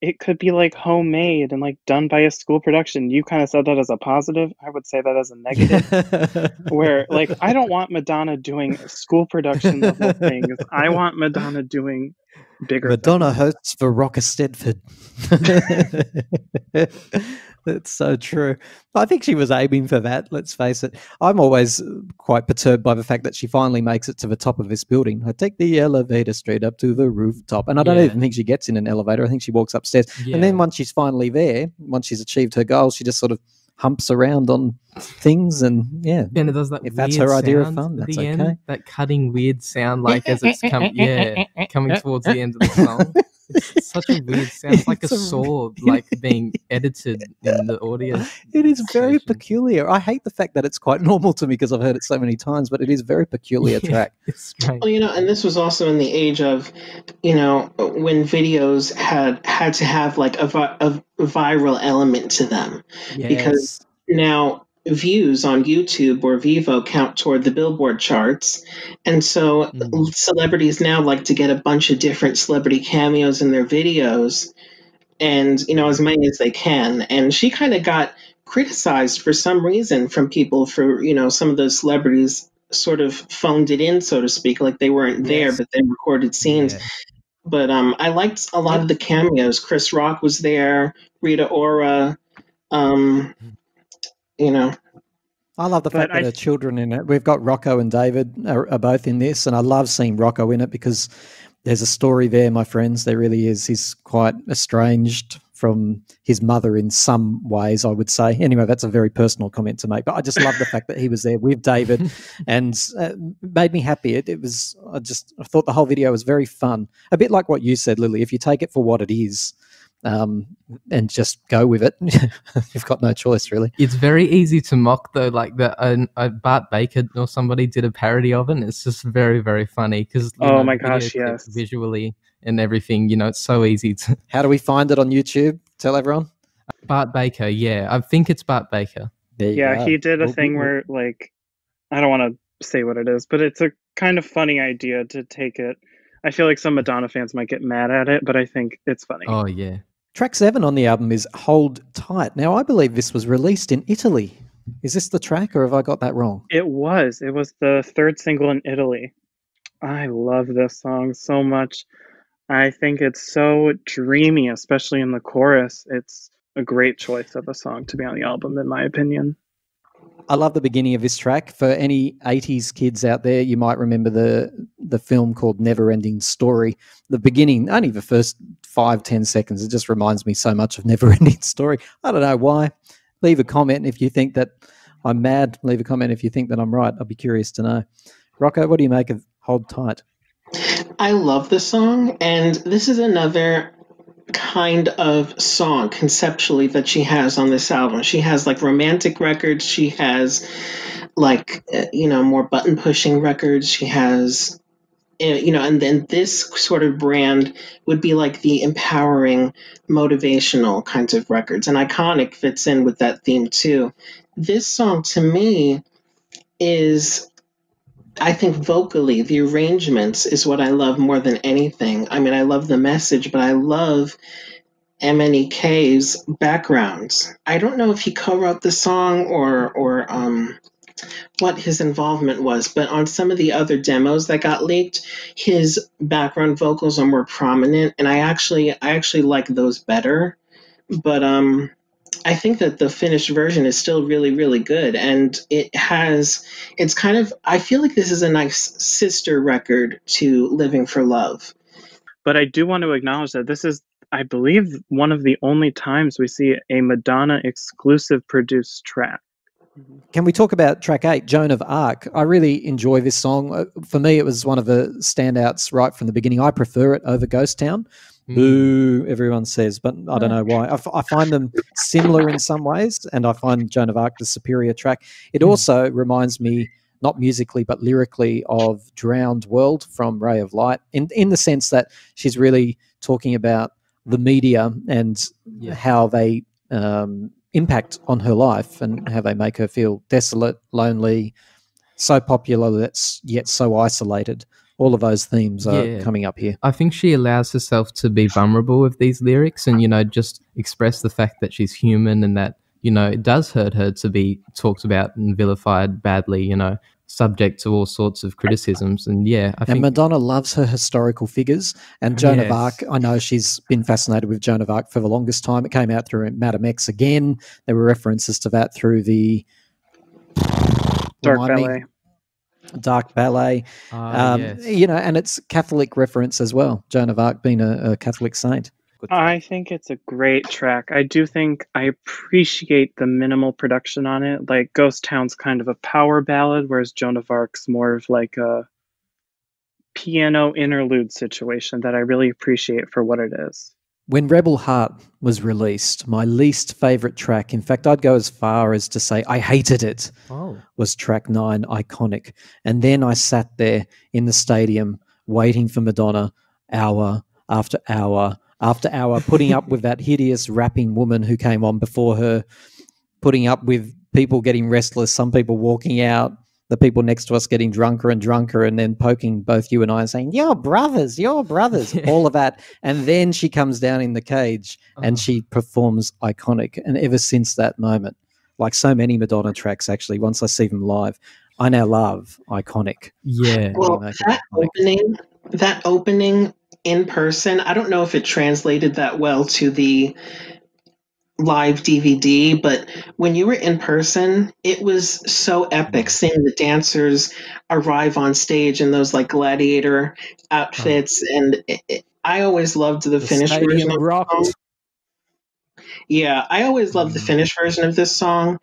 it could be like homemade and like done by a school production. You kind of said that as a positive. I would say that as a negative. where like I don't *laughs* want Madonna doing school production level things. I want Madonna doing bigger Madonna hosts for Rocker Stedford. *laughs* That's so true. I think she was aiming for that, let's face it. I'm always quite perturbed by the fact that she finally makes it to the top of this building. I take the elevator straight up to the rooftop. And I don't Yeah. even think she gets in an elevator. I think she walks upstairs. Yeah. And then once she's finally there, once she's achieved her goal, she just sort of humps around on things and yeah. and it does that If that's her idea of sound fun, at that's okay. end, that cutting weird sound like as it's coming yeah coming *laughs* towards the end of the song *laughs* it's such a weird sound it's like a It's a- sword *laughs* like being edited in the audio *laughs* It is very station. peculiar. I hate the fact that it's quite *laughs* normal to me because I've heard it so many times, but it is a very peculiar Yeah. track. it's strange Well, you know, and this was also in the age of, you know, when videos had had to have like a, vi- a viral element to them. Because- Now, views on YouTube or Vevo count toward the Billboard charts, and so Mhm. celebrities now like to get a bunch of different celebrity cameos in their videos, and you know as many as they can. And she kind of got criticized for some reason from people for you know some of those celebrities sort of phoned it in, so to speak, like they weren't there, Yes. but they recorded scenes. Yeah. But um, I liked a lot of the cameos. Chris Rock was there, Rita Ora. Um, you know, I love the But fact that I- her children in it. We've got Rocco and David are, are both in this, and I love seeing Rocco in it because there's a story there, my friends. There really is. He's quite estranged from his mother in some ways, I would say. Anyway, that's a very personal comment to make, but I just love the fact that he was there with David *laughs* and uh, made me happy. It, it was, I just I thought the whole video was very fun. A bit like what you said, Lily. If you take it for what it is, um, and just go with it, *laughs* you've got no choice, really. It's very easy to mock though, like the uh, uh, Bart Baker or somebody did a parody of it. And it's just very, very funny because Oh my gosh, yes. visually and everything. You know, it's so easy to *laughs* How do we find it on YouTube? Tell everyone. Bart Baker. Yeah, I think it's Bart Baker. There you Yeah, go. he did a We'll- thing we'll- where like I don't want to say what it is, but it's a kind of funny idea to take it. I feel like some Madonna fans might get mad at it, but I think it's funny. Oh yeah. Track seven on the album is Hold Tight. Now, I believe this was released in Italy. Is this the track, or have I got that wrong? It was. It was the third single in Italy. I love this song so much. I think it's so dreamy, especially in the chorus. It's a great choice of a song to be on the album, in my opinion. I love the beginning of this track. For any 80s kids out there, you might remember the the film called Never Ending Story. The beginning, only the first five, ten seconds, it just reminds me so much of *laughs* Never Ending Story. I don't know why. Leave a comment if you think that I'm mad. Leave a comment if you think that I'm right. I'll be curious to know. Rocco, what do you make of Hold Tight? I love the song, and this is another kind of song conceptually that she has on this album. She has like romantic records, she has like uh, you know more button pushing records, she has you know, and then this sort of brand would be like the empowering, motivational kinds of records. And Iconic fits in with that theme too. This song to me is I think vocally, the arrangements is what I love more than anything. I mean, I love the message, but I love MNEK's backgrounds. I don't know if he co-wrote the song or or um, what his involvement was, but on some of the other demos that got leaked, his background vocals are more prominent, and I actually I actually like those better. But um, I think that the finished version is still really, really good. And it has, it's kind of, I feel like this is a nice sister record to Living for Love. But I do want to acknowledge that this is, I believe, one of the only times we see a Madonna exclusive produced track. Can we talk about track eight, Joan of Arc? I really enjoy this song. Uh, For me, it was one of the standouts right from the beginning. I prefer it over Ghost Town. Mm. Boo, everyone says, but I don't know why. I, f- I find them similar in some ways, and I find Joan of Arc the superior track. It Mm. also reminds me, not musically but lyrically, of Drowned World from Ray of Light, in in the sense that she's really talking about the media and Yeah. how they um, impact on her life and how they make her feel desolate, lonely, so popular that's yet so isolated. All of those themes are Yeah. coming up here. I think she allows herself to be vulnerable with these lyrics and, you know, just express the fact that she's human and that, you know, it does hurt her to be talked about and vilified badly, you know, subject to all sorts of criticisms. And yeah, I And think Madonna loves her historical figures. And Joan of Arc, I know she's been fascinated with Joan of Arc for the longest time. It came out through Madame X again. There were references to that through the Dark remind me, ballet. Dark Ballet. Ah, Um, yes. You know, and it's Catholic reference as well. Joan of Arc being a, a Catholic saint. Good. I think it's a great track. I do think I appreciate the minimal production on it. Like Ghost Town's kind of a power ballad, whereas Joan of Arc's more of like a piano interlude situation that I really appreciate for what it is. When Rebel Heart was released, my least favorite track, in fact, I'd go as far as to say I hated it, oh. was track nine, Iconic. And then I sat there in the stadium waiting for Madonna hour after hour after hour, putting up with that hideous rapping woman who came on before her, putting up with people getting restless, some people walking out, the people next to us getting drunker and drunker, and then poking both you and I and saying, You're brothers, you're brothers, Yeah. *laughs* all of that. And then she comes down in the cage and Oh. she performs Iconic. And ever since that moment, like so many Madonna tracks, actually, once I see them live, I now love Iconic. Yeah. What you Well, that Iconic? opening, that opening in person, I don't know if it translated that well to the live DVD, but when you were in person, it was so epic seeing the dancers arrive on stage in those like gladiator outfits, and it, it, I always loved the, The finished version. Of the rocked. song. Yeah, I always loved the Mm. finished version of this song.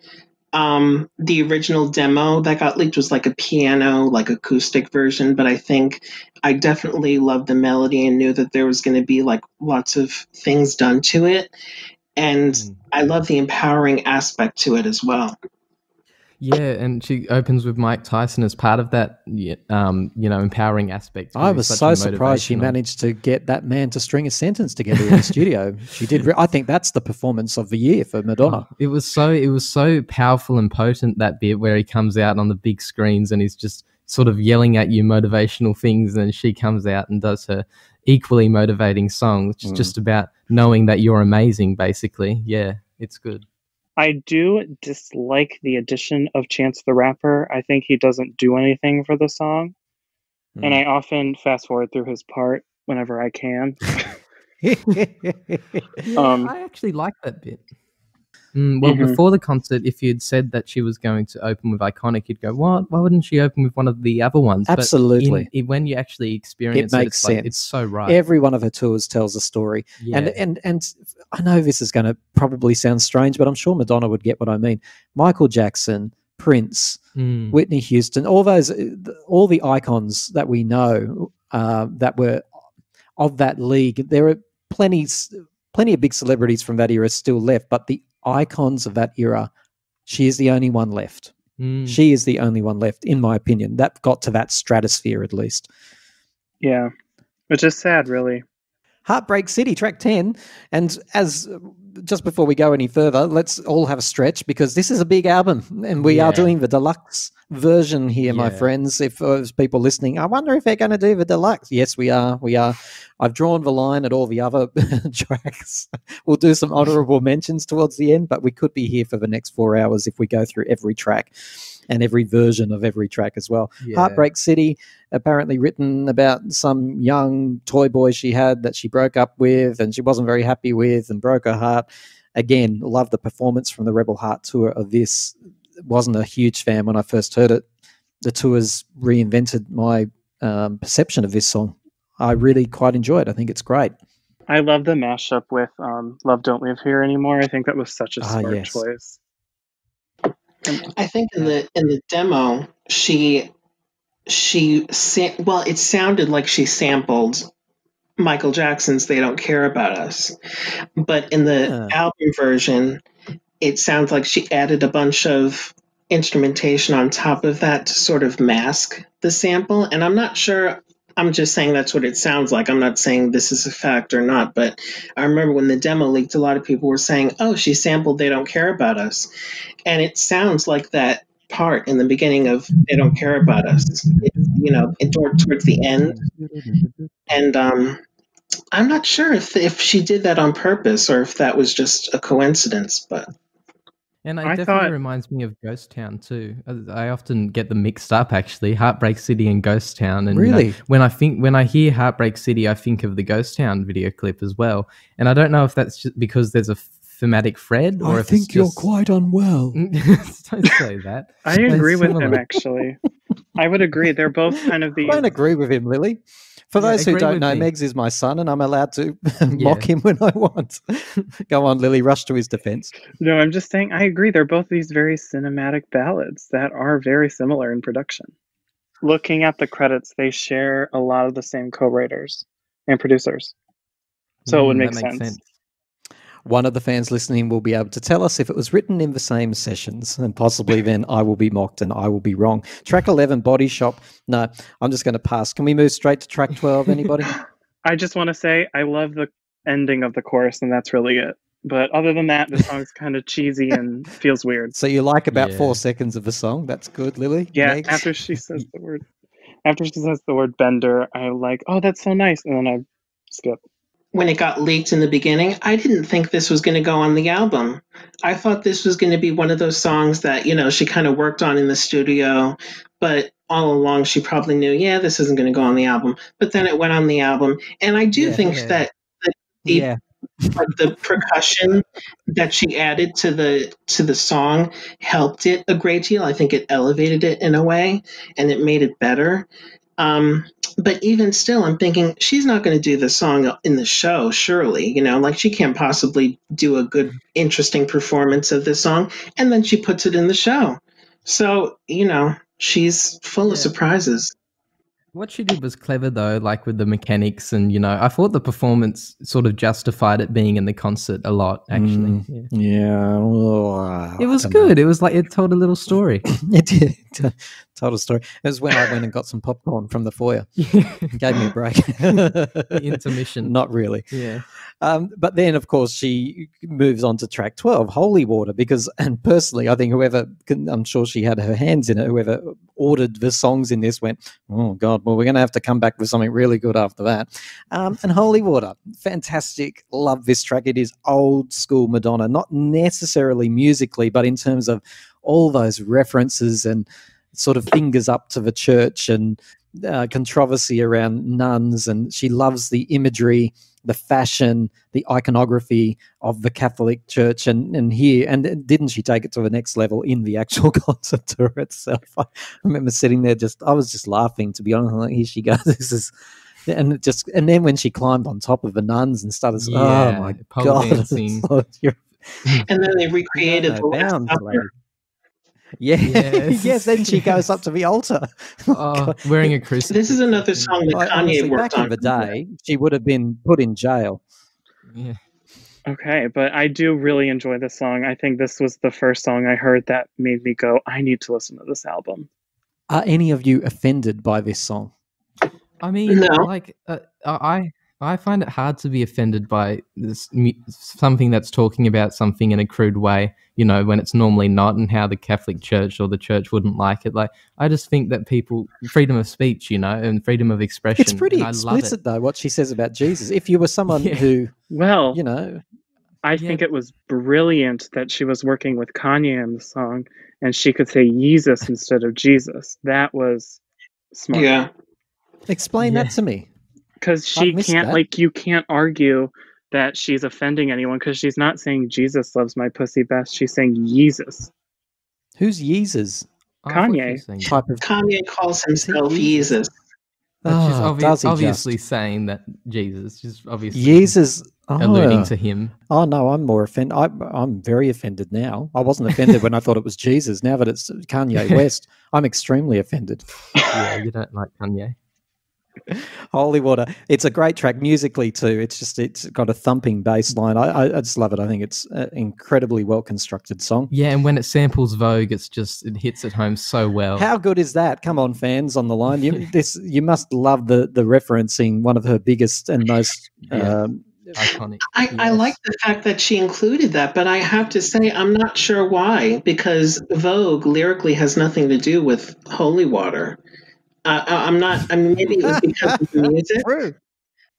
Um, the original demo that got leaked was like a piano, like acoustic version, but I think I definitely loved the melody and knew that there was going to be like lots of things done to it. And Mm. I love the empowering aspect to it as well. Yeah, and she opens with Mike Tyson as part of that, um, you know, empowering aspect. I was so surprised she managed to get that man to string a sentence together in the *laughs* studio. She did. Re- I think that's the performance of the year for Madonna. Oh, it was so it was so powerful and potent that bit where he comes out on the big screens and he's just sort of yelling at you motivational things, and she comes out and does her equally motivating song, which is Mm. just about knowing that you're amazing. Basically, yeah, it's good. I do dislike the addition of Chance the Rapper. I think he doesn't do anything for the song, and I often fast forward through his part whenever I can. *laughs* Um, I actually like that bit. Mm, well, Mhm. before the concert, if you'd said that she was going to open with Iconic, you'd go, "What? Why wouldn't she open with one of the other ones?" But Absolutely. in- in- when you actually experience it, makes it's like, sense. it's so right. Every one of her tours tells a story. yeah. And and and I know this is going to probably sound strange, but I'm sure Madonna would get what I mean. Michael Jackson, Prince, Mm. Whitney Houston, all those, uh, all the icons that we know uh, that were of that league. There are plenty, plenty of big celebrities from that era still left, but the icons of that era, she is the only one left. Mm. She is the only one left, in my opinion. That got to that stratosphere at least. yeah, which is sad, really. Heartbreak City, track 10. And as just before we go any further, let's all have a stretch because this is a big album and we are doing the deluxe version here, my friends. If uh, there's people listening, I wonder if they're going to do the deluxe. Yes, we are. We are. I've drawn the line at all the other *laughs* tracks. we'll do some honorable mentions towards the end, but we could be here for the next four hours if we go through every track and every version of every track as well. Yeah. Heartbreak City, apparently written about some young toy boy she had that she broke up with and she wasn't very happy with and broke her heart. Again, love the performance from the Rebel Heart tour of this. Wasn't a huge fan when I first heard it. The tours reinvented my um, perception of this song. I really quite enjoy it. I think it's great. I love the mashup with um, "Love Don't Live Here Anymore." I think that was such a Ah, smart yes. choice. I think in the in the demo she she sa- well it sounded like she sampled Michael Jackson's They Don't Care About Us. But in the Yeah. album version it sounds like she added a bunch of instrumentation on top of that to sort of mask the sample and I'm not sure I'm just saying that's what it sounds like. I'm not saying this is a fact or not, but I remember when the demo leaked, a lot of people were saying, "Oh, she sampled They Don't Care About Us," and it sounds like that part in the beginning of They Don't Care About Us. It, you know, it, toward, towards the end, mm-hmm. And um, I'm not sure if if she did that on purpose or if that was just a coincidence. But And it I definitely thought- reminds me of Ghost Town too. Uh, I often get them mixed up actually, Heartbreak City and Ghost Town. And you know, Really? when I think when I hear Heartbreak City, I think of the Ghost Town video clip as well. And I don't know if that's just because there's a thematic thread or if it's just... You're quite unwell. *laughs* don't say that. *laughs* I agree with him actually. I would agree. They're both kind of I the don't agree with him, Lily. For Yeah, those who don't know, me. Megs is my son, and I'm allowed to *laughs* mock him when I want. *laughs* Go on, Lily. Rush to his defense. No, I'm just saying I agree. They're both these very cinematic ballads that are very similar in production. Looking at the credits, they share a lot of the same co-writers and producers. So it would Mm, make sense. sense. One of the fans listening will be able to tell us if it was written in the same sessions, and possibly then I will be mocked and I will be wrong. Track 11, Body Shop. No, I'm just going to pass. Can we move straight to track 12? Anybody? *laughs* I just want to say I love the ending of the chorus, and that's really it. But other than that, the song's *laughs* kind of cheesy and feels weird. so you like about Yeah. four seconds of the song? That's good, Lily. Yeah, Megs? after she says the word, after she says the word bender, I like, oh, that's so nice, and then I skip. When it got leaked in the beginning, I didn't think this was going to go on the album. I thought this was going to be one of those songs that, you know, she kind of worked on in the studio, but all along she probably knew, yeah, this isn't going to go on the album. But then it went on the album. And I do Yeah. think Yeah. that the, yeah. like the percussion that she added to the to the song helped it a great deal. I think it elevated it in a way and it made it better. Um, but even still, I'm thinking she's not going to do the song in the show, surely. You know, like she can't possibly do a good, interesting performance of this song, and then she puts it in the show. So you know, she's full of surprises. What she did was clever though, like with the mechanics, and you know, I thought the performance sort of justified it being in the concert a lot. Actually, Mm. yeah. Yeah. well, it was don't know. good. It was like it told a little story. *laughs* It did. Told a story. It was when I went and got some popcorn from the foyer. *laughs* Gave me a break. Intermission. *laughs* Not really. yeah, Um, but then, of course, she moves on to track 12, Holy Water, because, and personally, I think whoever, can- I'm sure she had her hands in it, whoever ordered the songs in this went, oh, God, well, we're going to have to come back with something really good after that. Um, and Holy Water, fantastic. Love this track. It is old school Madonna, not necessarily musically, but in terms of all those references and sort of fingers up to the church and uh, controversy around nuns. And she loves the imagery the fashion, the iconography of the Catholic Church, and and here, and didn't she take it to the next level in the actual *laughs* concert tour itself? I remember sitting there, just I was just laughing to be honest. I'm like, here she goes. *laughs* This is. And it just and then when she climbed on top of the nuns and started, oh my god! *laughs* dancing. Oh, you're- And then they recreated no the Last Supper. Lady. Yeah, *laughs* Yes, *laughs* yes. Then she goes up to the altar. *laughs* oh, wearing a crucifix. This is another song that Like, Kanye honestly, worked back on. in the day, she would have been put in jail. Yeah. Okay, but I do really enjoy this song. I think this was the first song I heard that made me go, I need to listen to this album. Are any of you offended by this song? I mean, No. like uh, I I find it hard to be offended by this something that's talking about something in a crude way. You know, when it's normally not, and how the Catholic Church or the Church wouldn't like it. Like, I just think that people freedom of speech, you know, and freedom of expression. It's pretty and I love explicit, it. though, what she says about Jesus. If you were someone Yeah. who, Well, you know, I Yeah. think it was brilliant that she was working with Kanye in the song and she could say Yeezus instead of Jesus. That was smart. Yeah. explain Yeah. that to me. Because she can't, that. like, you can't argue that she's offending anyone because she's not saying Jesus loves my pussy best. She's saying Yeezus. Who's Yeezus? I thought you Kanye. Type of. Kanye calls himself Yeezus? Jesus. But she's Ah, obvi- does he obviously just? saying that Jesus, just obviously. Jesus Oh, alluding to him. Oh no, I'm more offended. I, I'm very offended now. I wasn't offended when I thought it was Jesus. Now that it's Kanye *laughs* West, I'm extremely offended. Yeah, you don't like Kanye. *laughs* Holy water! It's a great track musically too. It's just it's got a thumping bass line. I, I, I just love it. I think it's an incredibly well constructed song. Yeah, and when it samples Vogue, it's just it hits it home so well. How good is that? Come on, fans on the line. You *laughs* this you must love the the referencing one of her biggest and most *laughs* Yeah. um, Iconic. I, I like the fact that she included that, but I have to say I'm not sure why because Vogue lyrically has nothing to do with holy water. Uh, I- I'm not. I mean, maybe it was because of the *laughs* music. true.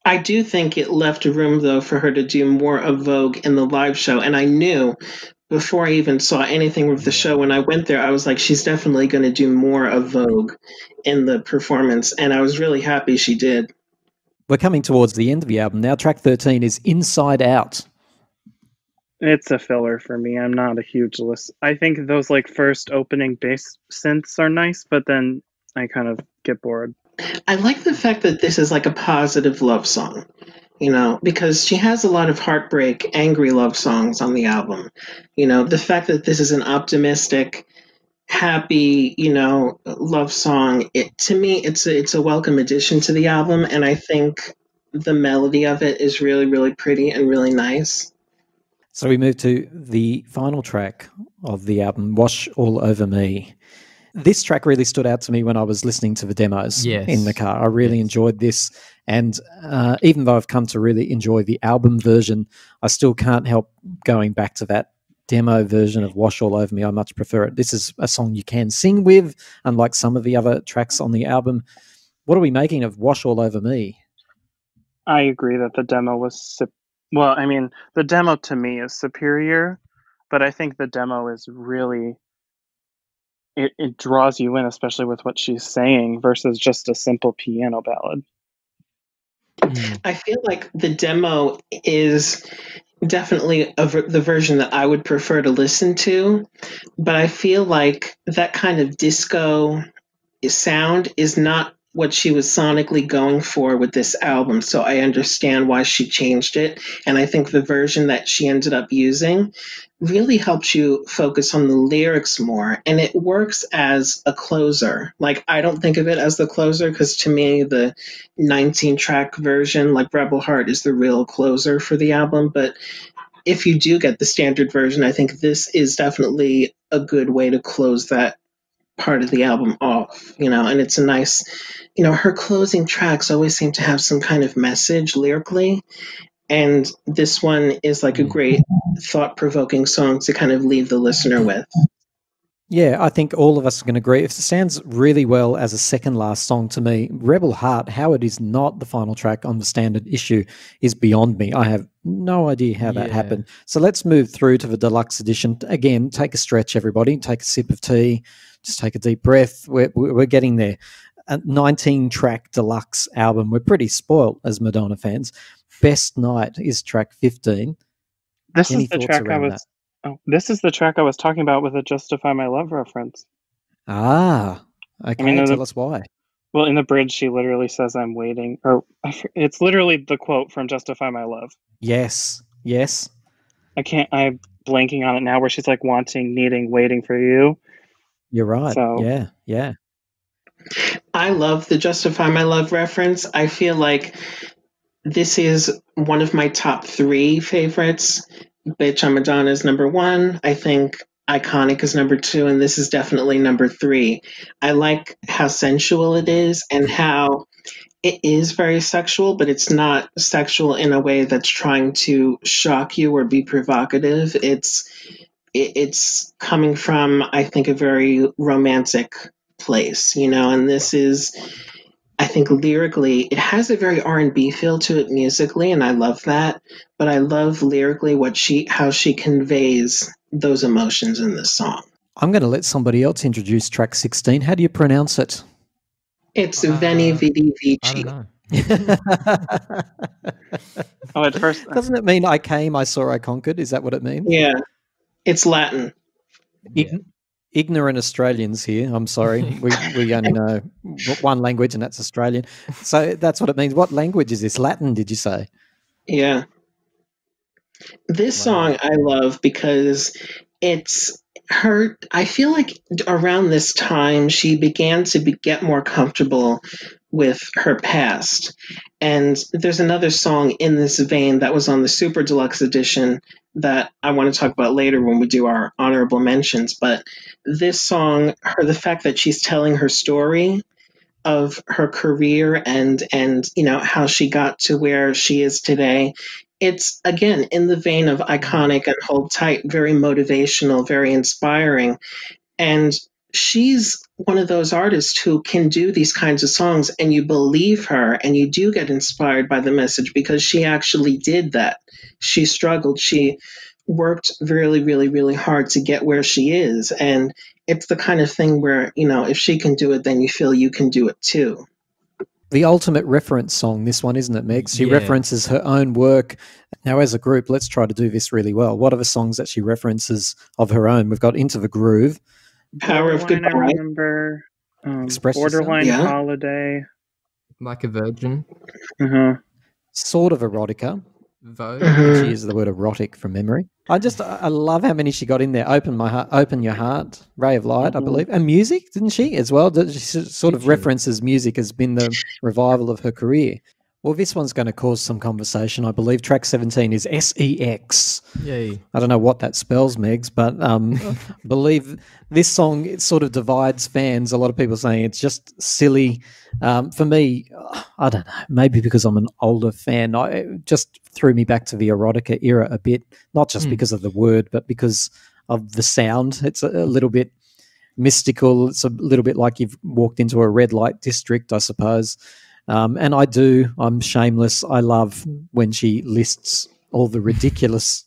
I do think it left room though for her to do more of Vogue in the live show, and I knew before I even saw anything with the show when I went there, I was like, she's definitely going to do more of Vogue in the performance, and I was really happy she did. We're coming towards the end of the album now. Track 13 is Inside Out. It's a filler for me. I'm not a huge list. I think those like first opening bass synths are nice, but then I kind of get bored. I like the fact that this is like a positive love song, you know, because she has a lot of heartbreak, angry love songs on the album. You know, the fact that this is an optimistic, happy, you know, love song, it to me it's a, it's a welcome addition to the album and I think the melody of it is really really pretty and really nice. So we move to the final track of the album, Wash All Over Me. This track really stood out to me when I was listening to the demos Yes. in the car. I really Yes. enjoyed this. And uh, even though I've come to really enjoy the album version, I still can't help going back to that demo version of Wash All Over Me. I much prefer it. This is a song you can sing with, unlike some of the other tracks on the album. What are we making of Wash All Over Me? I agree that the demo was sup- well, I mean, the demo to me is superior, but I think the demo is really it, it draws you in, especially with what she's saying versus just a simple piano ballad. Mm. I feel like the demo is definitely a ver- the version that I would prefer to listen to, but I feel like that kind of disco sound is not what she was sonically going for with this album. So I understand why she changed it. And I think the version that she ended up using really helps you focus on the lyrics more. And it works as a closer. Like, I don't think of it as the closer because to me, the 19 track version, like Rebel Heart, is the real closer for the album. But if you do get the standard version, I think this is definitely a good way to close that part of the album off, you know, and it's a nice, you know, her closing tracks always seem to have some kind of message lyrically. And this one is like a Mm. great thought provoking song to kind of leave the listener with. Yeah, I think all of us can agree. It sounds really well as a second last song to me. Rebel Heart, how it is not the final track on the standard issue is beyond me. I have no idea how that Yeah. happened. So let's move through to the deluxe edition. Again, take a stretch, everybody. Take a sip of tea. Just take a deep breath. We're, we're getting there. A 19 track deluxe album. We're pretty spoilt as Madonna fans. Best Night is track 15. This Any is the track I was oh, this is the track I was talking about with a Justify My Love reference. Ah, okay. mean, tell the- us why. Well, in the bridge, she literally says, "I'm waiting," or *laughs* it's literally the quote from "Justify My Love." Yes, yes. I can't. I'm blanking on it now. Where she's like wanting, needing, waiting for you. You're right. So- yeah, yeah. I love the Justify My Love reference. I feel like this is one of my top three favorites. Bitch, I'm Madonna is number one. I think Iconic is number two, and this is definitely number three. I like how sensual it is and how it is very sexual, but it's not sexual in a way that's trying to shock you or be provocative. It's it, it's coming from, I think, a very romantic place, you know, and this is I think lyrically it has a very R&B feel to it musically and I love that, but I love lyrically what she how she conveys those emotions in this song. I'm going to let somebody else introduce track 16. How do you pronounce it? It's Uh, Veni Vidi Vici. *laughs* Oh, at first, Doesn't it mean I came, I saw, I conquered? Is that what it means? Yeah. It's Latin. Ign- ignorant Australians here. I'm sorry. *laughs* We, we only know one language, and that's Australian. So that's what it means. What language is this? Latin, did you say? Yeah. This wow. song I love because it's her i feel like around this time she began to be, get more comfortable with her past and there's another song in this vein that was on the super deluxe edition that i want to talk about later when we do our honorable mentions but this song her the fact that she's telling her story of her career and and you know how she got to where she is today it's again in the vein of iconic and hold tight, very motivational, very inspiring. And she's one of those artists who can do these kinds of songs and you believe her and you do get inspired by the message because she actually did that. She struggled. She worked really, really, really hard to get where she is. And it's the kind of thing where, you know, if she can do it, then you feel you can do it too the ultimate reference song, this one, isn't it, Meg? She yeah. references her own work. Now, as a group, let's try to do this really well. What are the songs that she references of her own? We've got Into the Groove. Power of Goodbye. I remember. Um, Borderline yeah. Holiday. Like a Virgin. Uh-huh. Sort of erotica. Vogue. Mm-hmm. She uses the word erotic from memory. I just I love how many she got in there. Open my heart, open your heart, ray of light, mm-hmm. I believe, and music, didn't she as well? She sort of references music as been the revival of her career. Well, this one's going to cause some conversation. I believe track 17 is SEX. Yay. I don't know what that spells, Megs, but um, I *laughs* believe this song it sort of divides fans. A lot of people saying it's just silly. Um, for me, I don't know, maybe because I'm an older fan, I, it just threw me back to the erotica era a bit, not just mm. because of the word, but because of the sound. It's a, a little bit mystical. It's a little bit like you've walked into a red light district, I suppose. Um, and I do, I'm shameless. I love when she lists all the ridiculous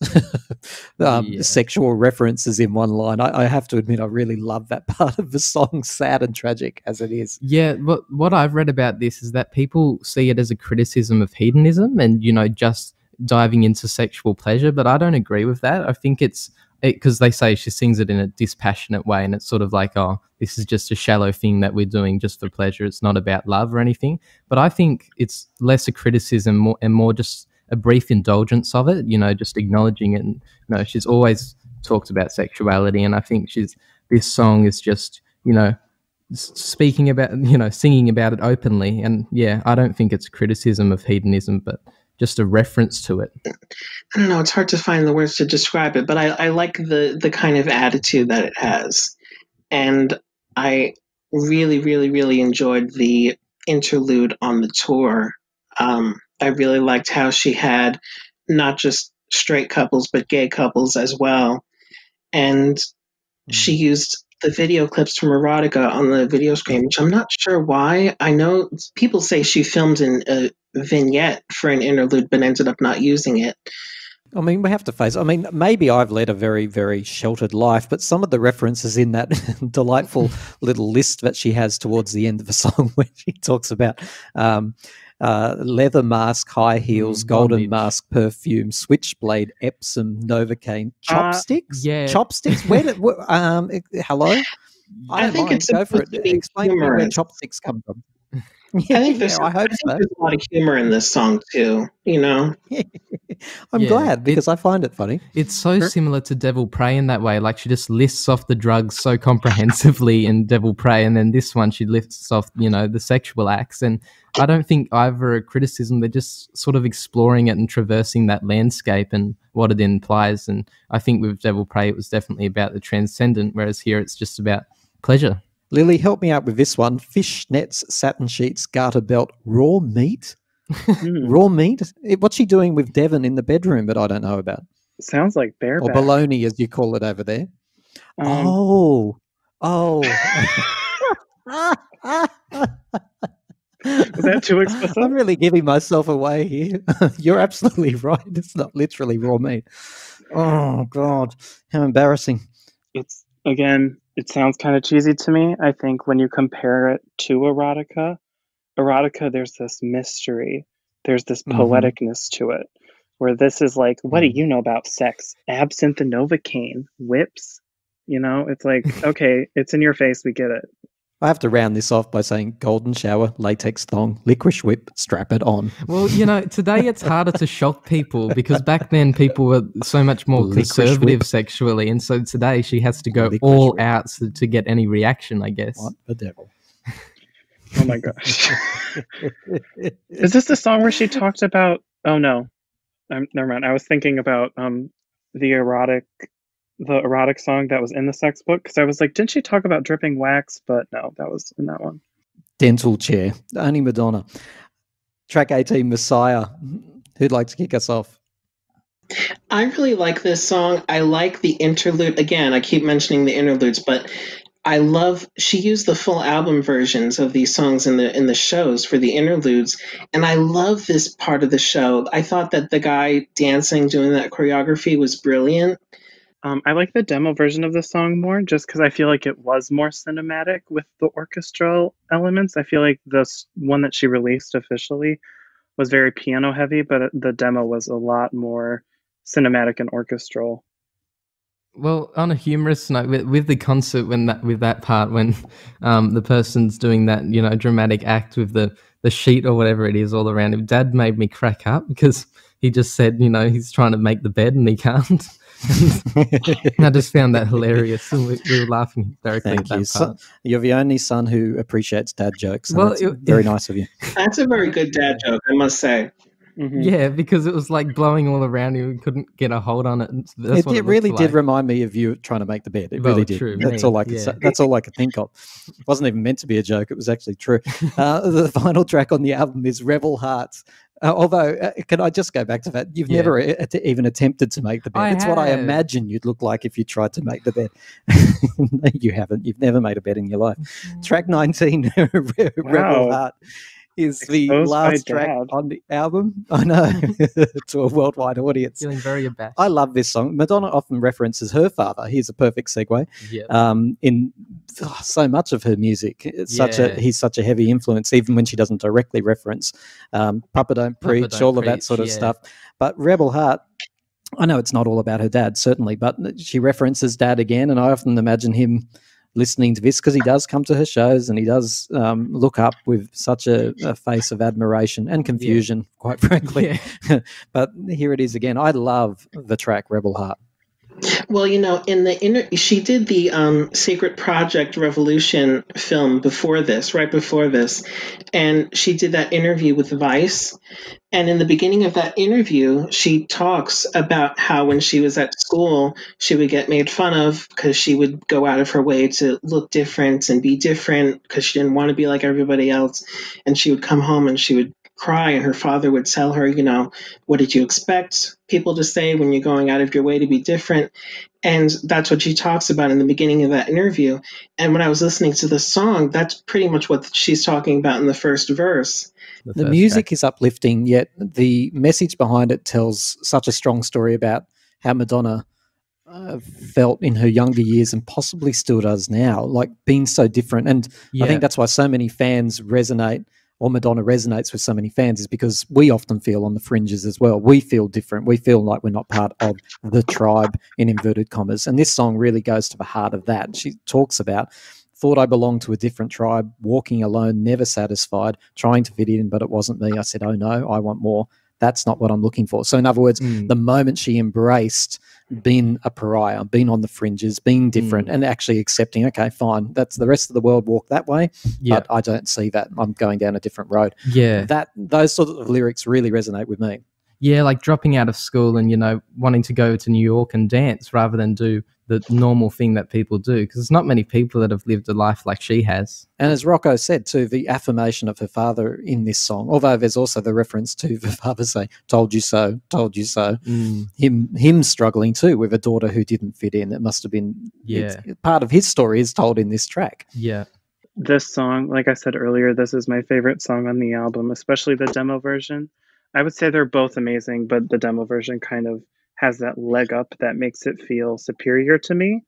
*laughs* um, yeah. sexual references in one line. I, I, have to admit, I really love that *laughs* part of the song, sad and tragic as it is. Yeah, what what I've read about this is that people see it as a criticism of hedonism and you know just diving into sexual pleasure, but I don't agree with that. I think it's because they say she sings it in a dispassionate way and it's sort of like oh this is just a shallow thing that we're doing just for pleasure. It's not about love or anything. But i think it's less a criticism more, and more just a brief indulgence of it you know just acknowledging it. And you know she's always talked about sexuality and i think she's this song is just you know speaking about you know singing about it openly. And yeah i don't think it's criticism of hedonism but just a reference to it. I don't know. It's hard to find the words to describe it, but I, I like the the kind of attitude that it has, and I really, really, really enjoyed the interlude on the tour. Um, I really liked how she had not just straight couples but gay couples as well, and mm-hmm. she used the video clips from erotica on the video screen, which I'm not sure why. I know people say she filmed in a vignette for an interlude, but ended up not using it. I mean, we have to face. I mean, maybe I've led a very, very sheltered life, but some of the references in that *laughs* delightful *laughs* little list that she has towards the end of the song, *laughs* where she talks about um, uh, leather mask, high heels, mm, golden bondage. mask, perfume, switchblade, Absinthe, Novocaine, uh, chopsticks. Uh, yeah, chopsticks. Where did? um, hello. *laughs* I, I think mind. it's go for it. Explain where chopsticks come from. *laughs* Yeah, I think there's, yeah, I hope I so. there's a lot of humor in this song too. You know, *laughs* I'm yeah, glad because it, I find it funny. It's so similar to Devil Pray in that way. Like she just lists off the drugs so comprehensively in Devil Pray, and then this one she lists off, you know, the sexual acts. And I don't think either a criticism. They're just sort of exploring it and traversing that landscape and what it implies. And I think with Devil Pray, it was definitely about the transcendent, whereas here it's just about pleasure. Lily, help me out with this one. Fish nets, satin sheets, garter belt, raw meat. Hmm. raw meat. What's she doing with Devon in the bedroom that I don't know about? Sounds like bear or baloney, as you call it over there. Um, oh, oh. *laughs* Is that too explicit? I'm really giving myself away here. *laughs* You're absolutely *laughs* right. It's not literally raw meat. Oh God, how embarrassing! It's again it sounds kind of cheesy to me. I think when you compare it to erotica, erotica, there's this mystery, there's this mm-hmm. poeticness to it. Where this is like, what do mm. you know about sex? Absinthe and Novocaine, whips. You know, it's like, *laughs* okay, it's in your face. We get it. I have to round this off by saying golden shower, latex thong, licorice whip, strap it on. Well, you know, today it's harder to shock people because back then people were so much more Licorice conservative whip. sexually, and so today she has to go Licorice all whip. out to, to get any reaction, I guess. What the devil? *laughs* Oh my gosh. Is this the song where she talked about? Oh no, um, never mind. I was thinking about um the erotic, the erotic song that was in the sex book because I was like, didn't she talk about dripping wax? But no, that was in that one. Dental chair, only Madonna. Track 18, Messiah. Who'd like to kick us off? I really like this song. I like the interlude. Again, I keep mentioning the interludes, but I love she used the full album versions of these songs in the in the shows for the interludes, and I love this part of the show. I thought that the guy dancing doing that choreography was brilliant. Um, I like the demo version of the song more just because I feel like it was more cinematic with the orchestral elements. I feel like this one that she released officially was very piano heavy, but the demo was a lot more cinematic and orchestral. Well, on a humorous note, with, with the concert, when that with that part, when um, the person's doing that, you know, dramatic act with the the sheet or whatever it is all around him, Dad made me crack up because he just said, you know, he's trying to make the bed and he can't. *laughs* And I just found that hilarious, we, we were laughing hysterically Thank at that you. So, you're the only son who appreciates dad jokes. Well, that's it- very nice of you. That's a very good dad joke, I must say. Mhm. Yeah, because it was like blowing all around you. We couldn't get a hold on it. That's It, what it it really looked did like. remind me of you trying to make the bed. It Well, really did. true, That's me, all I could yeah. say. That's all I could think of. It wasn't even meant to be a joke. It was actually true. *laughs* Uh, the final track on the album is Rebel Hearts. Uh, although, uh, can I just go back to that? You've Yeah. never uh, att- even attempted to make the bed. I it's what I imagine you'd look like if you tried to make the bed. *laughs* you haven't. You've never made a bed in your life. Track 19, *laughs* Re- Rebel Wow. Heart, is the Exposed last track Dad. on the album. *laughs* I know, *laughs* to a worldwide audience. Feeling very abashed. I love this song. Madonna often references her father. Here's a perfect segue. yeah. Um, in oh, so much of her music, it's such a he's such a heavy influence, even when she doesn't directly reference um, "Papa Don't Papa Preach," Don't all of that sort of yeah. stuff. But Rebel Heart, I know it's not all about her dad, certainly, but she references dad again, and I often imagine him listening to this because he does come to her shows and he does um, look up with such a, a face of admiration and confusion, quite *laughs* frankly. yeah. *laughs* but here it is again. I love the track Rebel Heart. Well, you know, in the inter- she did the um, Secret Project Revolution film before this, right before this, and she did that interview with Vice. And in the beginning of that interview, she talks about how when she was at school, she would get made fun of because she would go out of her way to look different and be different because she didn't want to be like everybody else. And she would come home and she would cry, and her father would tell her, you know, what did you expect people to say when you're going out of your way to be different? And that's what she talks about in the beginning of that interview. And when I was listening to the song, that's pretty much what she's talking about in the first verse. the first music track. is uplifting, yet the message behind it tells such a strong story about how Madonna uh, felt in her younger years and possibly still does now, like being so different. And I think that's why so many fans resonate, or Madonna resonates with so many fans, is because we often feel on the fringes as well. We feel different. We feel like we're not part of the tribe, in inverted commas. And this song really goes to the heart of that. She talks about thought I belonged to a different tribe, walking alone, never satisfied, trying to fit in, but it wasn't me. I said, Oh no, I want more. That's not what I'm looking for. So, in other words, Mm. the moment she embraced being a pariah, being on the fringes, being different, Mm. and actually accepting, okay, fine, that's the rest of the world walk that way, yeah. but I don't see that. I'm going down a different road. yeah. That those sort of lyrics really resonate with me. Yeah, like dropping out of school and you know wanting to go to New York and dance rather than do the normal thing that people do because there's not many people that have lived a life like she has. And as Rocco said too, the affirmation of her father in this song, although there's also the reference to the father saying, "Told you so, told you so." Mm. Him, him struggling too with a daughter who didn't fit in. It must have been it's- part of his story is told in this track. Yeah, this song, like I said earlier, this is my favorite song on the album, especially the demo version. I would say they're both amazing, but the demo version kind of has that leg up that makes it feel superior to me.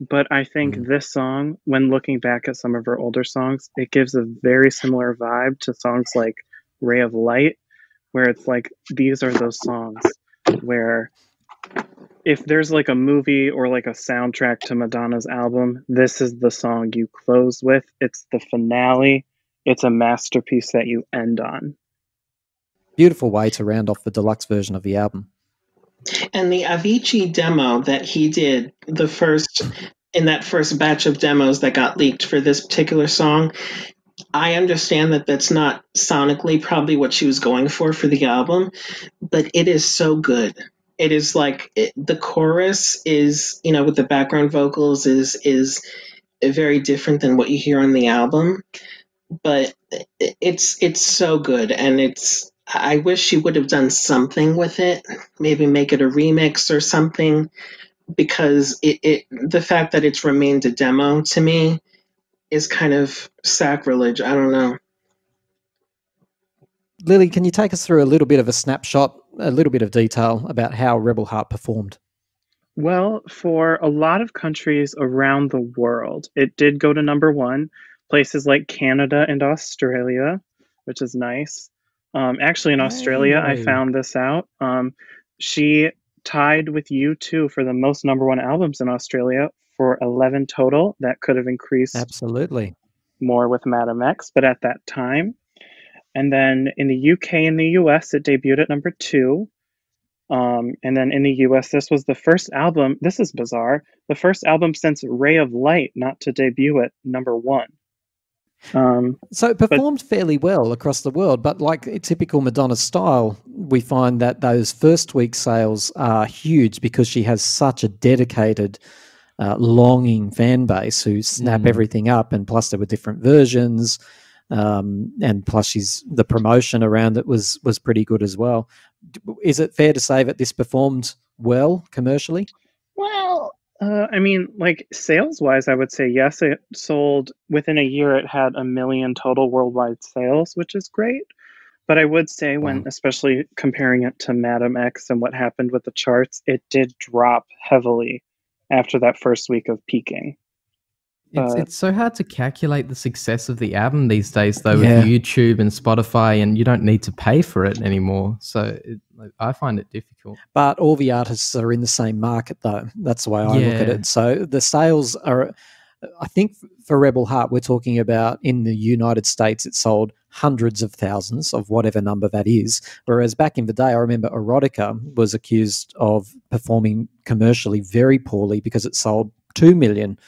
But I think Mhm. this song, when looking back at some of her older songs, it gives a very similar vibe to songs like Ray of Light, where it's like these are those songs where if there's like a movie or like a soundtrack to Madonna's album, this is the song you close with. It's the finale. It's a masterpiece that you end on. Beautiful way to round off the deluxe version of the album. And the Avicii demo that he did, the first in that first batch of demos that got leaked for this particular song, I understand that that's not sonically probably what she was going for for the album, but it is so good. It is like it, the chorus is, you know, with the background vocals is is very different than what you hear on the album, but it's it's so good and it's I wish she would have done something with it, maybe make it a remix or something, because it, it the fact that it's remained a demo to me is kind of sacrilege. I don't know. Lily, can you take us through a little bit of a snapshot, a little bit of detail about how Rebel Heart performed? Well, for a lot of countries around the world, it did go to number one. Places like Canada and Australia, which is nice. Um, actually, in Australia, hey. I found this out. Um, she tied with U2 for the most number one albums in Australia for 11 total. That could have increased absolutely more with Madame X, but at that time. And then in the UK and the US, it debuted at number two. Um, and then in the US, this was the first album. This is bizarre. The first album since Ray of Light not to debut at number one. Um, so it performed but, fairly well across the world, but like a typical Madonna style, we find that those first week sales are huge because she has such a dedicated, uh, longing fan base who snap mm. everything up, and plus there were different versions, um, and plus she's the promotion around it was was pretty good as well. Is it fair to say that this performed well commercially? Well, uh, I mean, like sales wise, I would say yes. It sold within a year. It had a million total worldwide sales, which is great. But I would say when, wow. especially comparing it to Madame X and what happened with the charts, it did drop heavily after that first week of peaking. It's, it's so hard to calculate the success of the album these days, though, yeah. with YouTube and Spotify, and you don't need to pay for it anymore. So it, I find it difficult. But all the artists are in the same market, though. That's the way I yeah. look at it. So the sales are, I think, for Rebel Heart, we're talking about in the United States, it sold hundreds of thousands of whatever number that is. Whereas back in the day, I remember Erotica was accused of performing commercially very poorly because it sold 2 million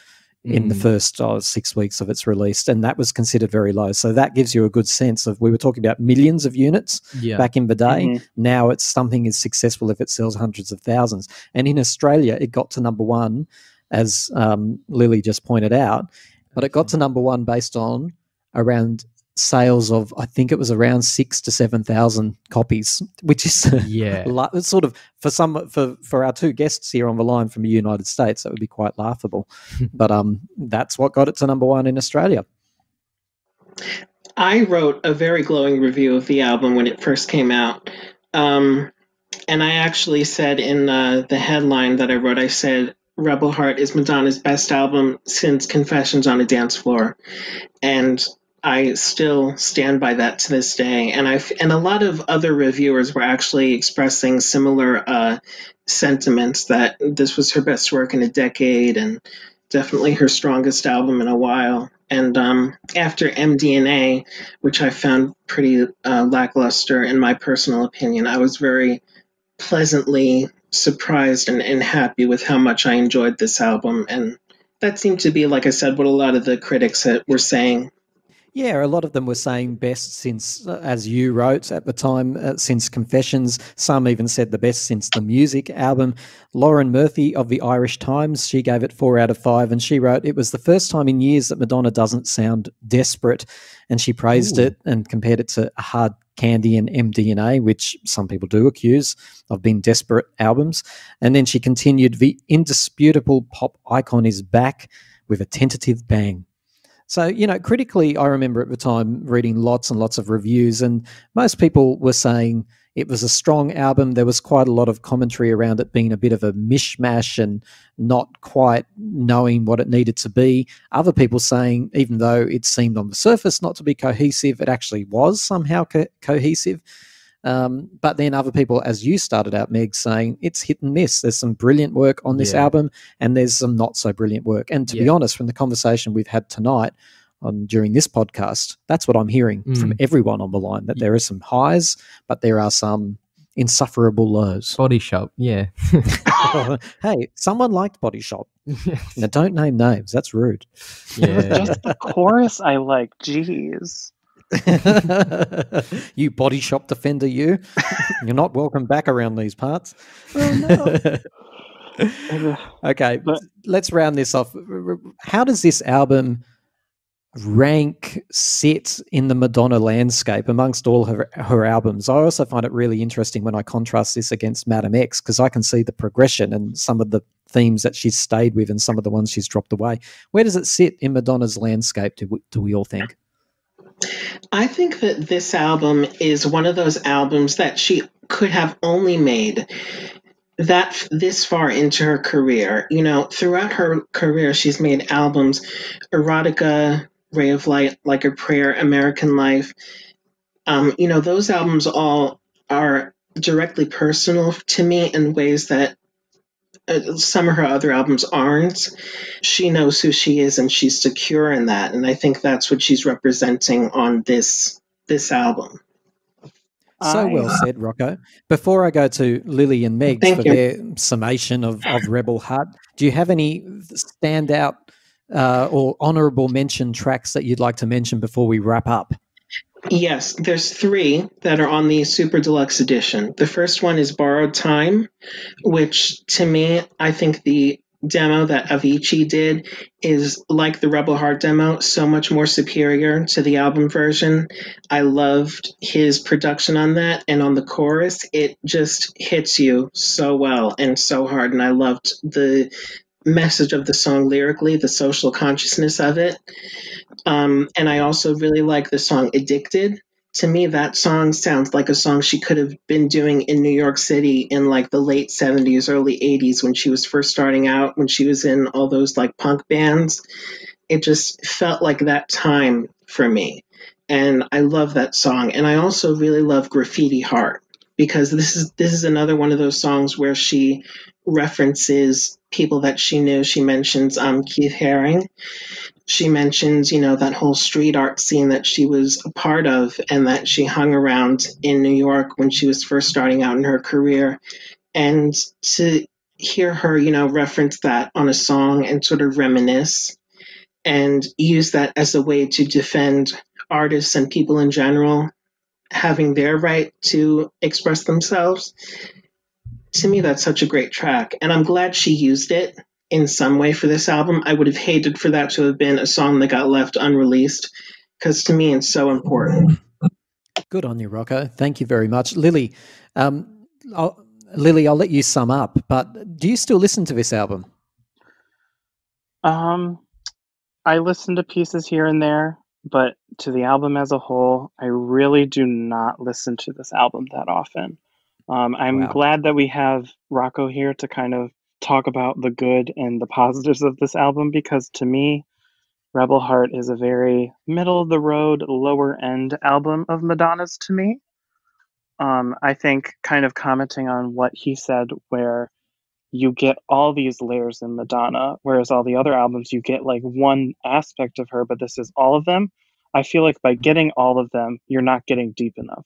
in the mm. first uh, six weeks of its release, and that was considered very low. So that gives you a good sense of we were talking about millions of units yeah. back in the day. Mm-hmm. Now it's something is successful if it sells hundreds of thousands. And in Australia, it got to number one, as um, Lily just pointed out, but it got to number one based on around sales of I think it was around six to seven thousand copies, which is *laughs* yeah, it's sort of for some for for our two guests here on the line from the United States, that would be quite laughable. *laughs* but um, that's what got it to number one in Australia. I wrote a very glowing review of the album when it first came out. Um, and I actually said in uh, the headline that I wrote, I said, Rebel Heart is Madonna's best album since Confessions on a Dance Floor. And I still stand by that to this day, and I and a lot of other reviewers were actually expressing similar uh, sentiments that this was her best work in a decade and definitely her strongest album in a while. And um, after MDNA, which I found pretty uh, lackluster in my personal opinion, I was very pleasantly surprised and, and happy with how much I enjoyed this album. And that seemed to be, like I said, what a lot of the critics were saying yeah, a lot of them were saying best since, uh, as you wrote at the time, uh, since Confessions. Some even said the best since the music album. Lauren Murphy of the Irish Times, she gave it four out of five, and she wrote, It was the first time in years that Madonna doesn't sound desperate. And she praised Ooh. it and compared it to Hard Candy and MDNA, which some people do accuse of being desperate albums. And then she continued, The indisputable pop icon is back with a tentative bang. So, you know, critically, I remember at the time reading lots and lots of reviews, and most people were saying it was a strong album. There was quite a lot of commentary around it being a bit of a mishmash and not quite knowing what it needed to be. Other people saying, even though it seemed on the surface not to be cohesive, it actually was somehow co- cohesive. Um, but then other people, as you started out, Meg, saying it's hit and miss. There's some brilliant work on this Yeah. album, and there's some not so brilliant work. And to be honest, from the conversation we've had tonight on during this podcast, that's what I'm hearing from Mm. everyone on the line. That there are some highs, but there are some insufferable lows. Body Shop, yeah. *laughs* hey, someone liked Body Shop. *laughs* Now, don't name names. That's rude. yeah. Just the chorus I like. Jeez. *laughs* you Body Shop defender, you. You're not welcome back around these parts. Ugh. *laughs* okay, But- let's round this off. How does this album rank, sit in the Madonna landscape amongst all her, her albums? I also find it really interesting when I contrast this against Madame X because I can see the progression and some of the themes that she's stayed with and some of the ones she's dropped away. Where does it sit in Madonna's landscape, do we, do we all think? I think that this album is one of those albums that she could have only made that this far into her career. You know, throughout her career, she's made albums Erotica, Ray of Light, Like a Prayer, American Life. Um, you know, those albums all are directly personal to me in ways that some of her other albums aren't. She knows who she is and she's secure in that. And I think that's what she's representing on this this album. So well said, Rocco. Before I go to Lily and Meg for you. their summation of, of Rebel Heart, do you have any standout uh, or honourable mention tracks that you'd like to mention before we wrap up? Yes, there's three that are on the Super Deluxe Edition. The first one is Borrowed Time, which to me, I think the demo that Avicii did is like the Rebel Heart demo, so much more superior to the album version. I loved his production on that, and on the chorus, it just hits you so well and so hard. And I loved the message of the song lyrically, the social consciousness of it. Um, and I also really like the song Addicted. To me, that song sounds like a song she could have been doing in New York City in like the late 70s, early 80s when she was first starting out, when she was in all those like punk bands. It just felt like that time for me. And I love that song. And I also really love Graffiti Heart because this is this is another one of those songs where she references people that she knew. She mentions um, Keith Haring she mentions, you know, that whole street art scene that she was a part of and that she hung around in New York when she was first starting out in her career. And to hear her, you know, reference that on a song and sort of reminisce and use that as a way to defend artists and people in general having their right to express themselves. To me, that's such a great track. And I'm glad she used it in some way for this album. I would have hated for that to have been a song that got left unreleased because to me it's so important. Good on you, Rocco. Thank you very much. Lily, um, I'll, Lily, I'll let you sum up, but do you still listen to this album? Um, I listen to pieces here and there, but to the album as a whole, I really do not listen to this album that often. Um, I'm Wow. glad that we have Rocco here to kind of talk about the good and the positives of this album because to me, Rebel Heart is a very middle of the road, lower end album of Madonna's to me. Um, I think, kind of commenting on what he said, where you get all these layers in Madonna, whereas all the other albums you get like one aspect of her, but this is all of them. I feel like by getting all of them, you're not getting deep enough.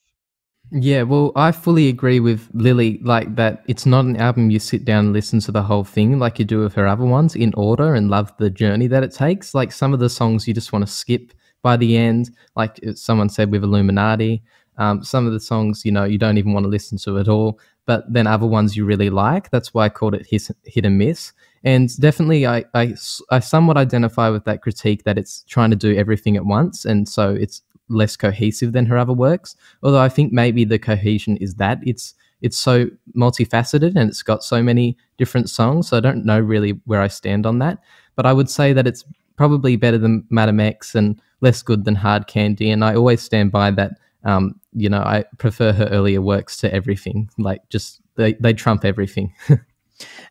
Yeah, well, I fully agree with Lily, like that it's not an album you sit down and listen to the whole thing like you do with her other ones in order and love the journey that it takes. Like some of the songs you just want to skip by the end, like someone said with Illuminati. Um, some of the songs, you know, you don't even want to listen to at all, but then other ones you really like. That's why I called it hit, hit and miss. And definitely, I, I, I somewhat identify with that critique that it's trying to do everything at once. And so it's less cohesive than her other works. Although I think maybe the cohesion is that it's it's so multifaceted and it's got so many different songs. So I don't know really where I stand on that. But I would say that it's probably better than Madame X and less good than Hard Candy. And I always stand by that. Um, you know, I prefer her earlier works to everything. Like just they, they trump everything. *laughs*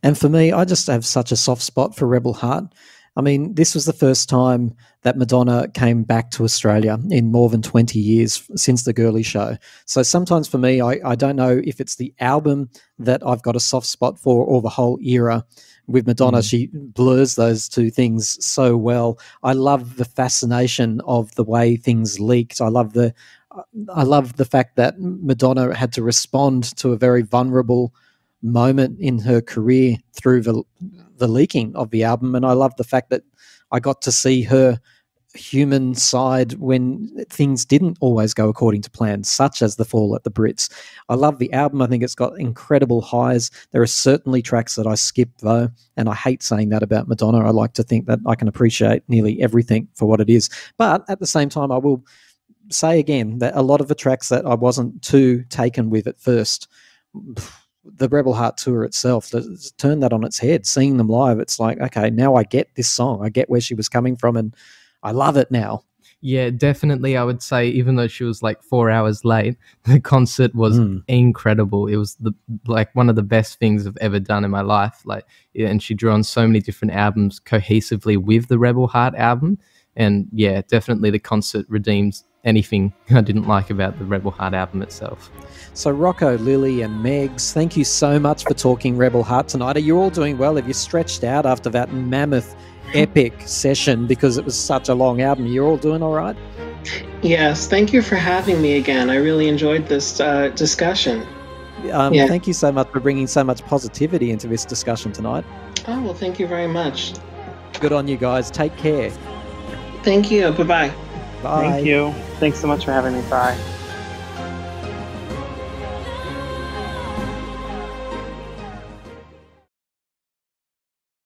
And for me, I just have such a soft spot for Rebel Heart. I mean, this was the first time that Madonna came back to Australia in more than 20 years since The Girly Show. So sometimes for me, I, I don't know if it's the album that I've got a soft spot for or the whole era. With Madonna, mm. she blurs those two things so well. I love the fascination of the way things leaked. I love the I love the fact that Madonna had to respond to a very vulnerable moment in her career through the the leaking of the album, and I love the fact that I got to see her human side when things didn't always go according to plan, such as the fall at the Brits. I love the album. I think it's got incredible highs. There are certainly tracks that I skip, though, and I hate saying that about Madonna. I like to think that I can appreciate nearly everything for what it is, but at the same time, I will say again that a lot of the tracks that I wasn't too taken with at first the Rebel Heart tour itself, turned that on its head. Seeing them live, it's like, okay, now I get this song. I get where she was coming from, and I love it now. Yeah, definitely. I would say, even though she was like four hours late, *laughs* the concert was mm. incredible. It was the like one of the best things I've ever done in my life. Like, and she drew on so many different albums cohesively with the Rebel Heart album. And yeah, definitely the concert redeems anything *laughs* I didn't like about the Rebel Heart album itself. So, Rocco, Lily, and Megs, thank you so much for talking Rebel Heart tonight. Are you all doing well? Have you stretched out after that mammoth, epic session because it was such a long album? You're all doing all right? Yes, thank you for having me again. I really enjoyed this uh, discussion. Um, yeah. Thank you so much for bringing so much positivity into this discussion tonight. Oh, well, thank you very much. Good on you guys. Take care. Thank you. Bye-bye. Bye. Thank you. Thanks so much for having me. Bye.